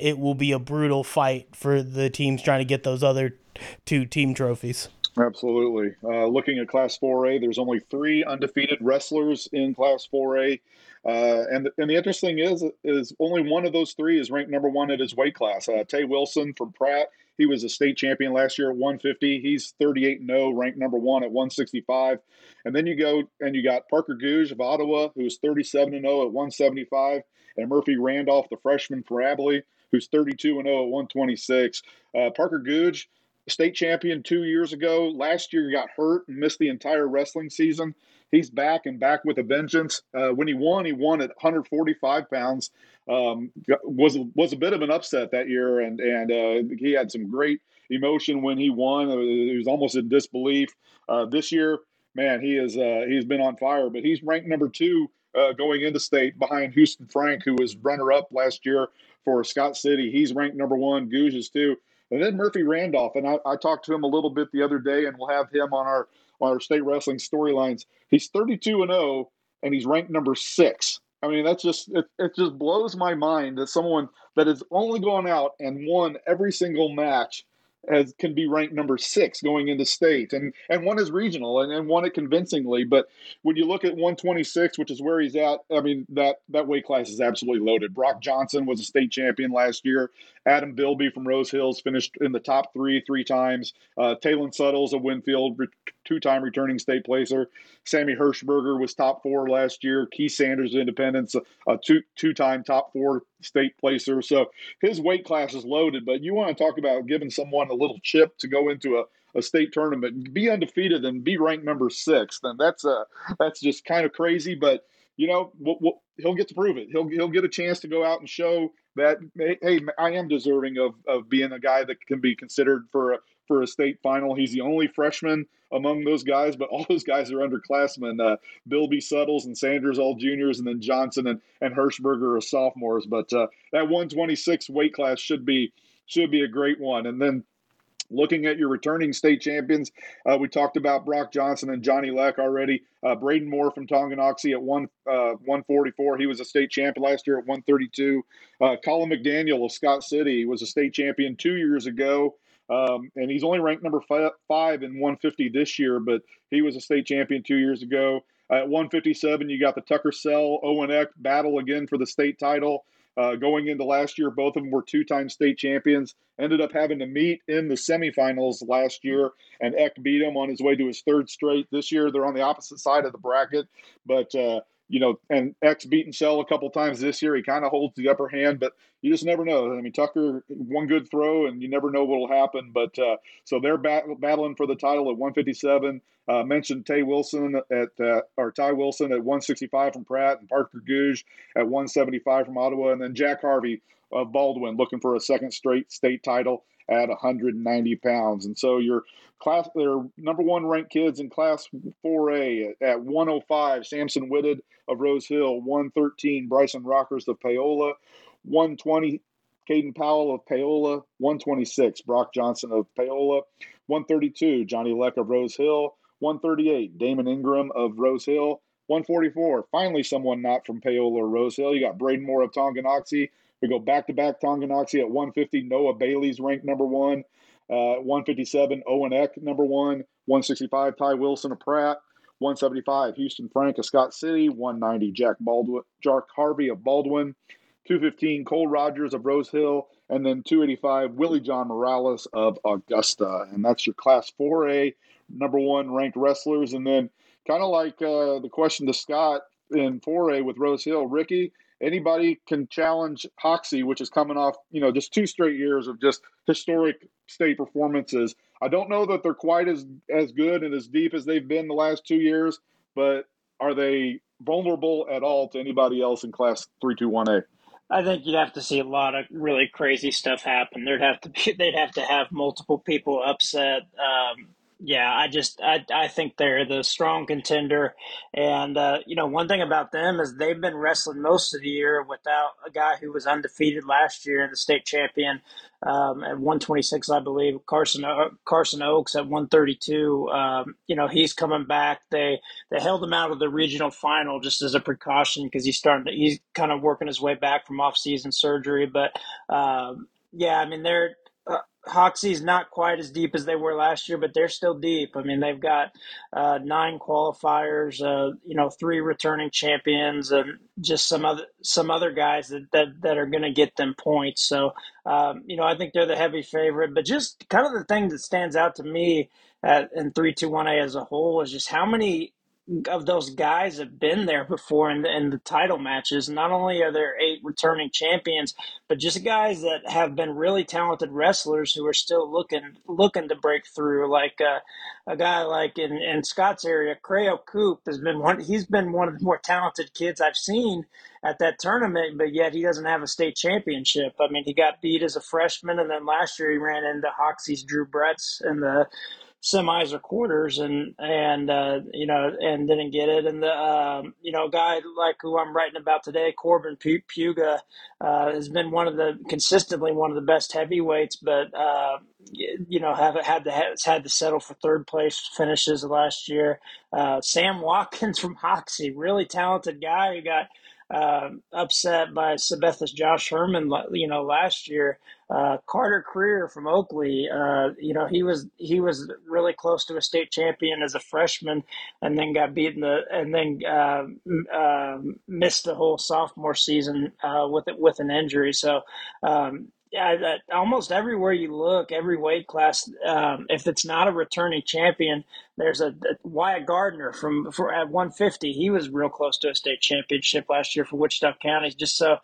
it will be a brutal fight for the teams trying to get those other two team trophies. Absolutely. Uh, looking at Class 4A, there's only three undefeated wrestlers in Class 4A. Uh, and, and the interesting is, is only one of those three is ranked number one at his weight class. Uh, Tay Wilson from Pratt, he was a state champion last year at 150. He's 38 0, ranked number one at 165. And then you go and you got Parker Gouge of Ottawa, who's 37 0 at 175, and Murphy Randolph, the freshman for Abilene, who's 32 0 at 126. Uh, Parker Gouge, state champion two years ago. Last year, got hurt and missed the entire wrestling season. He's back and back with a vengeance. Uh, when he won, he won at 145 pounds. Um, was was a bit of an upset that year, and and uh, he had some great emotion when he won. He was almost in disbelief. Uh, this year, man, he is uh, he's been on fire. But he's ranked number two uh, going into state behind Houston Frank, who was runner up last year for Scott City. He's ranked number one. Gouge too. And then Murphy Randolph, and I, I, talked to him a little bit the other day, and we'll have him on our on our state wrestling storylines. He's 32 and 0, and he's ranked number six. I mean, that's just it, it just blows my mind that someone that has only gone out and won every single match as can be ranked number six going into state and and one is regional and, and won it convincingly but when you look at 126 which is where he's at i mean that that weight class is absolutely loaded brock johnson was a state champion last year Adam Bilby from Rose Hills finished in the top three three times. Uh, Talon Suttles of Winfield, two-time returning state placer. Sammy Hirschberger was top four last year. Keith Sanders, Independence, a two two-time top four state placer. So his weight class is loaded. But you want to talk about giving someone a little chip to go into a a state tournament, be undefeated, and be ranked number six, then that's uh that's just kind of crazy. But you know, we'll, we'll, he'll get to prove it. He'll he'll get a chance to go out and show that hey, I am deserving of of being a guy that can be considered for a, for a state final. He's the only freshman among those guys, but all those guys are underclassmen. Uh, Bilby Suttles and Sanders, all juniors, and then Johnson and, and Hirschberger are sophomores. But uh, that 126 weight class should be should be a great one. And then Looking at your returning state champions, uh, we talked about Brock Johnson and Johnny Leck already. Uh, Braden Moore from Tonganoxie at one uh, 144. He was a state champion last year at 132. Uh, Colin McDaniel of Scott City was a state champion two years ago. Um, and he's only ranked number five, in 150 this year, but he was a state champion two years ago. at 157, you got the Tucker Cell Owen Eck battle again for the state title. Uh, going into last year, both of them were two time state champions. Ended up having to meet in the semifinals last year, and Eck beat him on his way to his third straight. This year, they're on the opposite side of the bracket, but uh, you know, and X beaten Cell a couple times this year. He kind of holds the upper hand, but you just never know. I mean, Tucker, one good throw, and you never know what will happen. But uh, so they're bat- battling for the title at 157. Uh, mentioned Tay Wilson at uh, or Ty Wilson at 165 from Pratt, and Parker Gouge at 175 from Ottawa, and then Jack Harvey of Baldwin looking for a second straight state title at 190 pounds. And so your class, their number one ranked kids in class 4A at, 105, Samson Whitted of Rose Hill, 113, Bryson Rockers of Paola, 120, Caden Powell of Paola, 126, Brock Johnson of Paola, 132, Johnny Leck of Rose Hill, 138, Damon Ingram of Rose Hill, 144, finally someone not from Paola or Rose Hill. You got Braden Moore of Tonganoxie, we go back to back Tonganoxie at 150. Noah Bailey's ranked number one. Uh, 157, Owen Eck, number one. 165, Ty Wilson of Pratt. 175, Houston Frank of Scott City. 190, Jack Baldwin, Jack Harvey of Baldwin. 215, Cole Rogers of Rose Hill. And then 285, Willie John Morales of Augusta. And that's your Class 4A number one ranked wrestlers. And then, kind of like uh, the question to Scott in 4A with Rose Hill, Ricky, anybody can challenge Hoxie, which is coming off, you know, just two straight years of just historic state performances. I don't know that they're quite as as good and as deep as they've been the last two years, but are they vulnerable at all to anybody else in class 321A? I think you'd have to see a lot of really crazy stuff happen. There'd have to be, [LAUGHS] they'd have to have multiple people upset. Um, yeah, I just I I think they're the strong contender, and uh, you know one thing about them is they've been wrestling most of the year without a guy who was undefeated last year and the state champion um, at 126, I believe. Carson Carson Oaks at 132. Um, you know he's coming back. They they held him out of the regional final just as a precaution because he's starting to, he's kind of working his way back from off season surgery, but. Um, yeah, I mean they're Hoxie's not quite as deep as they were last year, but they're still deep. I mean, they've got uh, nine qualifiers, uh, you know, three returning champions, and just some other some other guys that that, that are going to get them points. So, um, you know, I think they're the heavy favorite. But just kind of the thing that stands out to me at, in three two one A as a whole is just how many of those guys have been there before in the, in the title matches. Not only are there eight returning champions, but just guys that have been really talented wrestlers who are still looking looking to break through. Like uh, a guy like in, in Scott's area, Creo Coop has been one. He's been one of the more talented kids I've seen at that tournament, but yet he doesn't have a state championship. I mean, he got beat as a freshman, and then last year he ran into Hoxie's Drew Bretts in the semis or quarters and and uh, you know and didn't get it and the um, you know guy like who I'm writing about today Corbin Puga uh, has been one of the consistently one of the best heavyweights but uh, you know have had to has had to settle for third place finishes last year uh, Sam Watkins [LAUGHS] from Hoxie really talented guy who got uh, upset by Sabetha's Josh Herman, you know, last year. Uh, Carter Creer from Oakley, uh, you know, he was he was really close to a state champion as a freshman, and then got beaten the and then uh, uh, missed the whole sophomore season uh, with it with an injury. So, um, yeah, that almost everywhere you look, every weight class, um, if it's not a returning champion, there's a, a Wyatt Gardner from for, at 150. He was real close to a state championship last year for Wichita County. Just so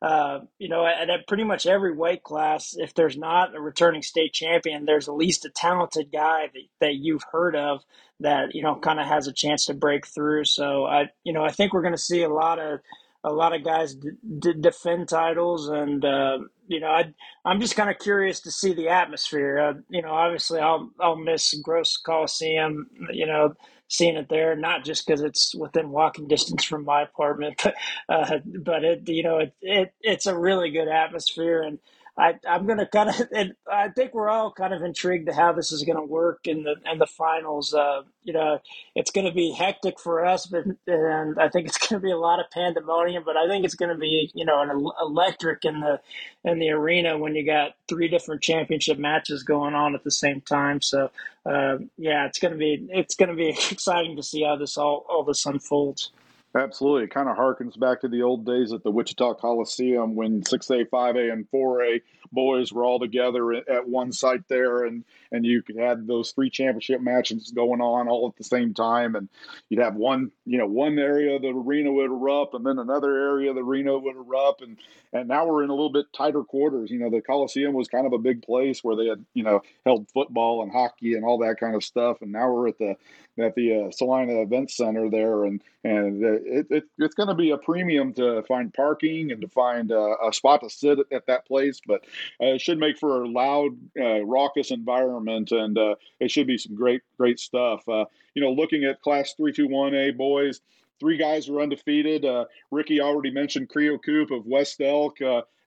uh, you know, at, at, pretty much every weight class, if there's not a returning state champion, there's at least a talented guy that, that you've heard of that you know kind of has a chance to break through. So I, you know, I think we're going to see a lot of a lot of guys d- d- defend titles, and uh, you know, I I'm just kind of curious to see the atmosphere. Uh, you know, obviously I'll I'll miss Gross Coliseum. You know, seeing it there, not just because it's within walking distance from my apartment, [LAUGHS] but uh, but it you know it, it it's a really good atmosphere and I, I'm going to kind of, [LAUGHS] and I think we're all kind of intrigued to how this is going to work in the in the finals. Uh, you know, it's going to be hectic for us, but and I think it's [LAUGHS] going to be a lot of pandemonium. But I think it's going to be you know an electric in the in the arena when you got three different championship matches going on at the same time. So uh, yeah, it's going to be it's going to be [LAUGHS] exciting to see how this all all this unfolds. Absolutely. It kind of harkens back to the old days at the Wichita Coliseum when 6A, 5A, and 4A boys were all together at one site there, and, and you could have those three championship matches going on all at the same time. And you'd have one, you know, one area of the arena would erupt, and then another area of the arena would erupt. And, and now we're in a little bit tighter quarters. You know, the Coliseum was kind of a big place where they had, you know, held football and hockey and all that kind of stuff. And now we're at the at the uh, Salina Event Center there, and and it, it it's going to be a premium to find parking and to find uh, a spot to sit at that place. But uh, it should make for a loud, uh, raucous environment, and uh, it should be some great great stuff. Uh, you know, looking at Class Three Two One A boys. Three guys are undefeated. Ricky already mentioned Creo Coop of West Elk,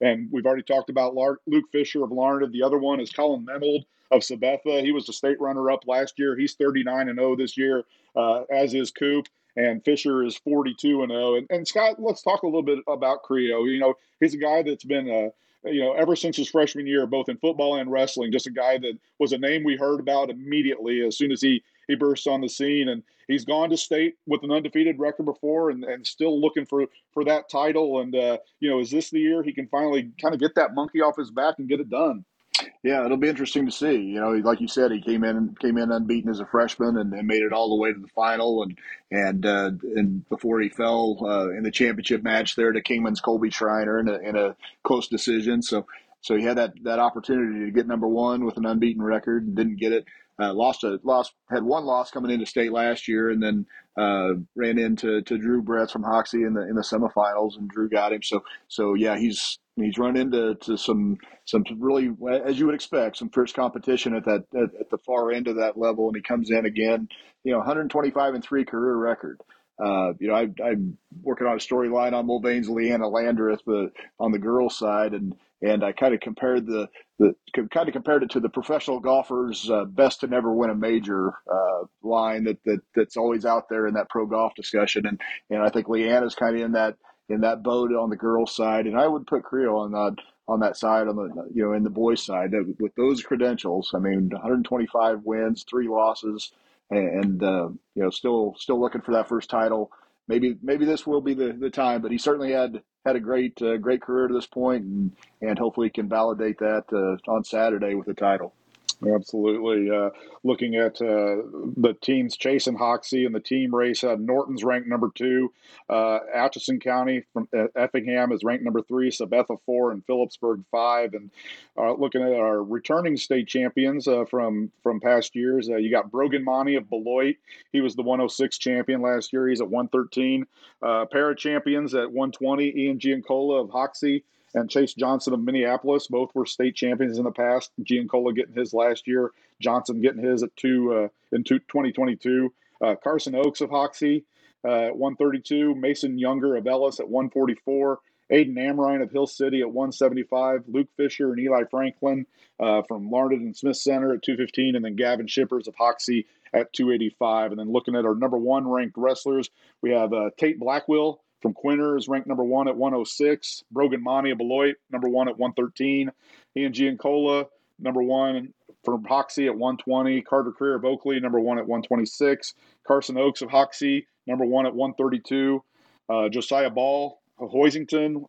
and we've already talked about Luke Fisher of Larned. The other one is Colin Menold of Sabetha. He was the state runner up last year. He's 39 and 0 this year, uh, as is Coop. And Fisher is 42 and 0. And, and Scott, let's talk a little bit about Creo. You know, he's a guy that's been uh, you know, ever since his freshman year, both in football and wrestling, just a guy that was a name we heard about immediately as soon as he he burst on the scene. And he's gone to state with an undefeated record before, and, and still looking for for that title. And uh, you know, is this the year he can finally kind of get that monkey off his back and get it done? Yeah, it'll be interesting to see. You know, like you said, he came in came in unbeaten as a freshman and, and made it all the way to the final, and and uh, and before he fell uh, in the championship match there to Kingman's Colby Schreiner in a, in a close decision. So so he had that that opportunity to get number one with an unbeaten record and didn't get it. Uh, lost a lost had one loss coming into state last year, and then uh, ran into to Drew Bretz from Hoxie in the in the semifinals, and Drew got him. So so yeah, he's he's run into to some some really as you would expect some fierce competition at that at, at, the far end of that level, and he comes in again, you know, 125 and three career record. Uh, you know, I, I'm working on a storyline on Mulvane's Leanna Landreth the, on the girls' side, and and I kind of compared the the kind of compared it to the professional golfers' uh, best to never win a major uh, line that that that's always out there in that pro golf discussion, and and I think Leanna's kind of in that in that boat on the girls' side, and I would put Creo on that on that side on the you know in the boys' side with those credentials. I mean, 125 wins, three losses, and uh, you know still still looking for that first title. Maybe maybe this will be the, the time, but he certainly had had a great uh, great career to this point, and and hopefully can validate that uh, on Saturday with the title. Absolutely. Uh, looking at uh, the teams chasing Hoxie and the team race, uh, Norton's ranked number two. Uh, Atchison County from uh, Effingham is ranked number three, Sabetha four, and Phillipsburg five. And uh, looking at our returning state champions from from past years, you got Brogan Monty of Beloit. He was the 106 champion last year. He's at 113. para champions at 120. Ian Giancola of Hoxie and Chase Johnson of Minneapolis. Both were state champions in the past. Giancola getting his last year, Johnson getting his at two uh, in two, 2022. Uh, Carson Oaks of Hoxie uh, at 132. Mason Younger of Ellis at 144. Aiden Amrine of Hill City at 175. Luke Fisher and Eli Franklin uh, from Larned and Smith Center at 215. And then Gavin Shippers of Hoxie at 285. And then looking at our number one ranked wrestlers, we have uh, Tate Blackwell from Quinter is ranked number one at 106. Brogan Monty of Beloit, number one at 113. Ian Giancola, number one from Hoxie at 120. Carter Career of Oakley, number one at 126. Carson Oaks of Hoxie, number one at 132. Uh, Josiah Ball of Hoisington,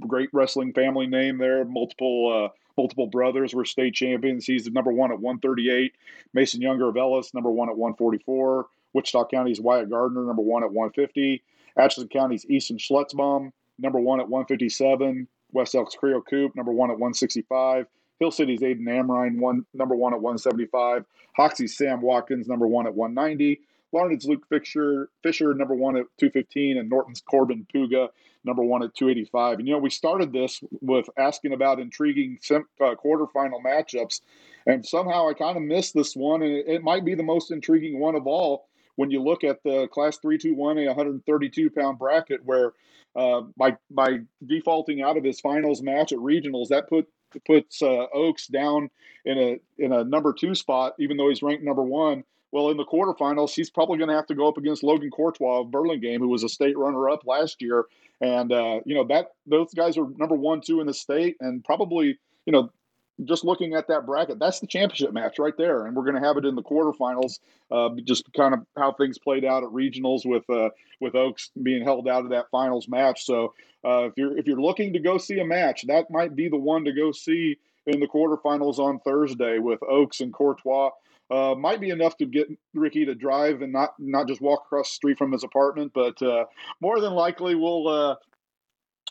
great wrestling family name there. Multiple uh, multiple brothers were state champions. He's number one at 138. Mason Younger of Ellis, number one at 144. Wichita County's Wyatt Gardner, number one at 150. Atchison County's Easton Schletzbaum, number one at 157. West Elks Creo Coop, number one at 165. Hill City's Aiden Amrine, one number one at 175. Hoxie's Sam Watkins, number one at 190. Larned's Luke Fisher, Fisher, number one at 215, and Norton's Corbin Puga, number one at 285. And you know, we started this with asking about intriguing uh, quarterfinal matchups, and somehow I kind of missed this one, and it, it might be the most intriguing one of all when you look at the Class 321, a 132 pound bracket, where uh, by by defaulting out of his finals match at regionals, that put puts uh, Oaks down in a in a number two spot, even though he's ranked number one. Well, in the quarterfinals, he's probably going to have to go up against Logan Courtois of Burlingame, who was a state runner-up last year. And uh, you know that those guys are number one, two in the state, and probably you know just looking at that bracket, that's the championship match right there, and we're going to have it in the quarterfinals. Uh, just kind of how things played out at regionals with uh, with Oaks being held out of that finals match. So uh, if you're if you're looking to go see a match, that might be the one to go see in the quarterfinals on Thursday with Oaks and Courtois. Uh, might be enough to get Ricky to drive and not not just walk across the street from his apartment, but uh, more than likely we'll uh,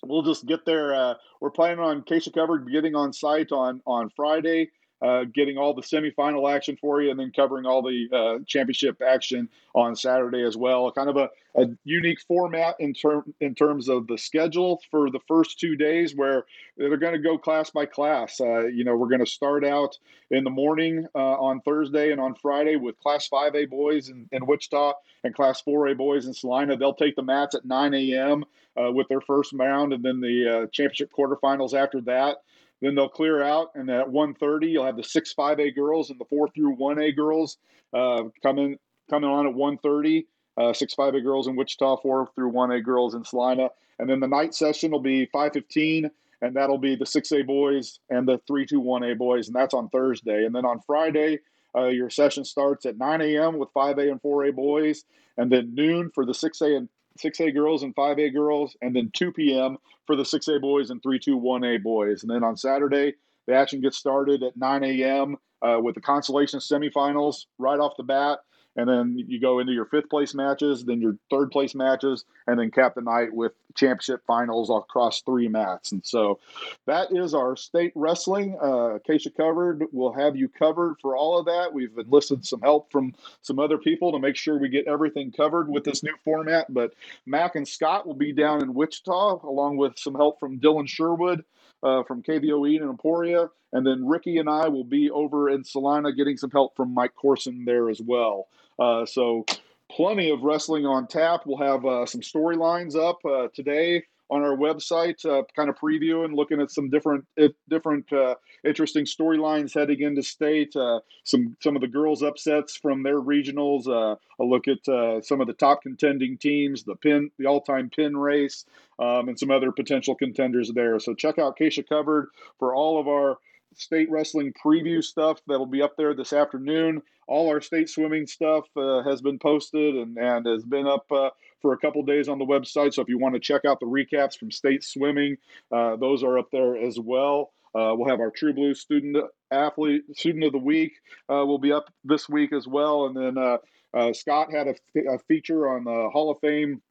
we'll just get there. Uh, we're planning on KSHSAA Covered getting on site on on Friday, uh, getting all the semifinal action for you, and then covering all the uh, championship action on Saturday as well. Kind of a, a unique format in term in terms of the schedule for the first two days, where they're going to go class by class. Uh, you know, we're going to start out in the morning uh, on Thursday and on Friday with Class 5A boys in, in Wichita and Class 4A boys in Salina. They'll take the mats at 9 a.m uh, with their first round, and then the uh, championship quarterfinals after that. Then they'll clear out, and at 1:30 you'll have the six 5A girls and the four through 1A girls uh, coming coming on at 1:30. Uh, six 5A girls in Wichita, four through 1A girls in Salina, and then the night session will be 5:15 and that'll be the 6A boys and the 321A boys, and that's on Thursday. And then on Friday, uh, your session starts at 9 a.m. with 5A and 4A boys, and then noon for the 6A and 6A girls and 5A girls, and then 2 p.m. for the 6A boys and 321A boys. And then on Saturday, the action gets started at 9 a.m. Uh, with the consolation semifinals right off the bat and then you go into your fifth place matches, then your third place matches, and then cap the night with championship finals across three mats. And so that is our state wrestling. Uh, KSHSAA covered. We'll have you covered for all of that. We've enlisted some help from some other people to make sure we get everything covered with this new format. But Mac and Scott will be down in Wichita along with some help from Dylan Sherwood uh, from KVOE and Emporia. And then Ricky and I will be over in Salina getting some help from Mike Corson there as well. Uh, so plenty of wrestling on tap. We'll have uh, some storylines up uh, today on our website, uh, kind of previewing, looking at some different different uh, interesting storylines heading into state. Uh, some some of the girls' upsets from their regionals. A look at some of the top contending teams, the pin, the all-time pin race, um, and some other potential contenders there. So check out KSHSAA Covered for all of our state wrestling preview stuff that'll be up there this afternoon. All our state swimming stuff uh, has been posted and, and has been up uh, for a couple days on the website. So if you want to check out the recaps from state swimming, uh, those are up there as well. Uh, we'll have our True Blue student athlete student of the week uh, will be up this week as well. And then uh, Scott had a, a feature on the Hall of Fame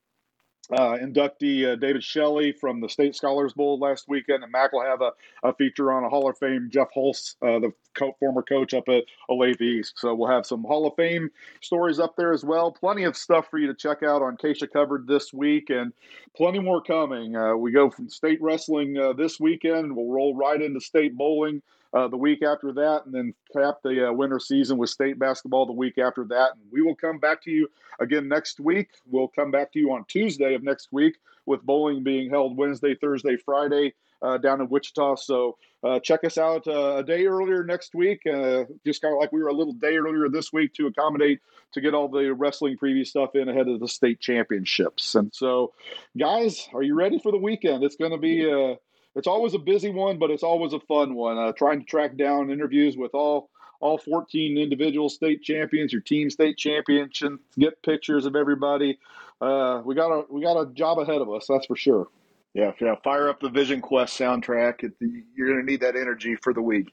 uh, inductee uh, David Shelley from the State Scholars Bowl last weekend, and Mac will have a, a feature on a Hall of Fame Jeff Hulse, uh, the co- former coach up at Olathe East. So we'll have some Hall of Fame stories up there as well. Plenty of stuff for you to check out on KSHSAA Covered this week, and plenty more coming. Uh, we go from state wrestling uh, this weekend. We'll roll right into state bowling uh, the week after that, and then cap the uh, winter season with state basketball the week after that. And we will come back to you again next week. We'll come back to you on Tuesday of next week with bowling being held Wednesday, Thursday, Friday uh, down in Wichita. So uh, check us out uh, a day earlier next week, uh, just kind of like we were a little day earlier this week to accommodate to get all the wrestling preview stuff in ahead of the state championships. And so, guys, are you ready for the weekend? It's going to be a it's always a busy one, but it's always a fun one. Uh, trying to track down interviews with all all 14 individual state champions, your team state champions, and get pictures of everybody. Uh, we got a we got a job ahead of us, that's for sure. Yeah, yeah. Fire up the Vision Quest soundtrack. You're going to need that energy for the week.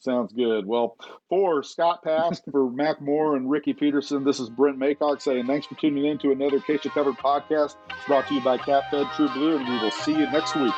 Sounds good. Well, for Scott Paske, for Mac Moore and Ricky Peterson, this is Brent Maycock saying thanks for tuning in to another KSHSAA Covered podcast brought to you by CapFed True Blue, and we will see you next week.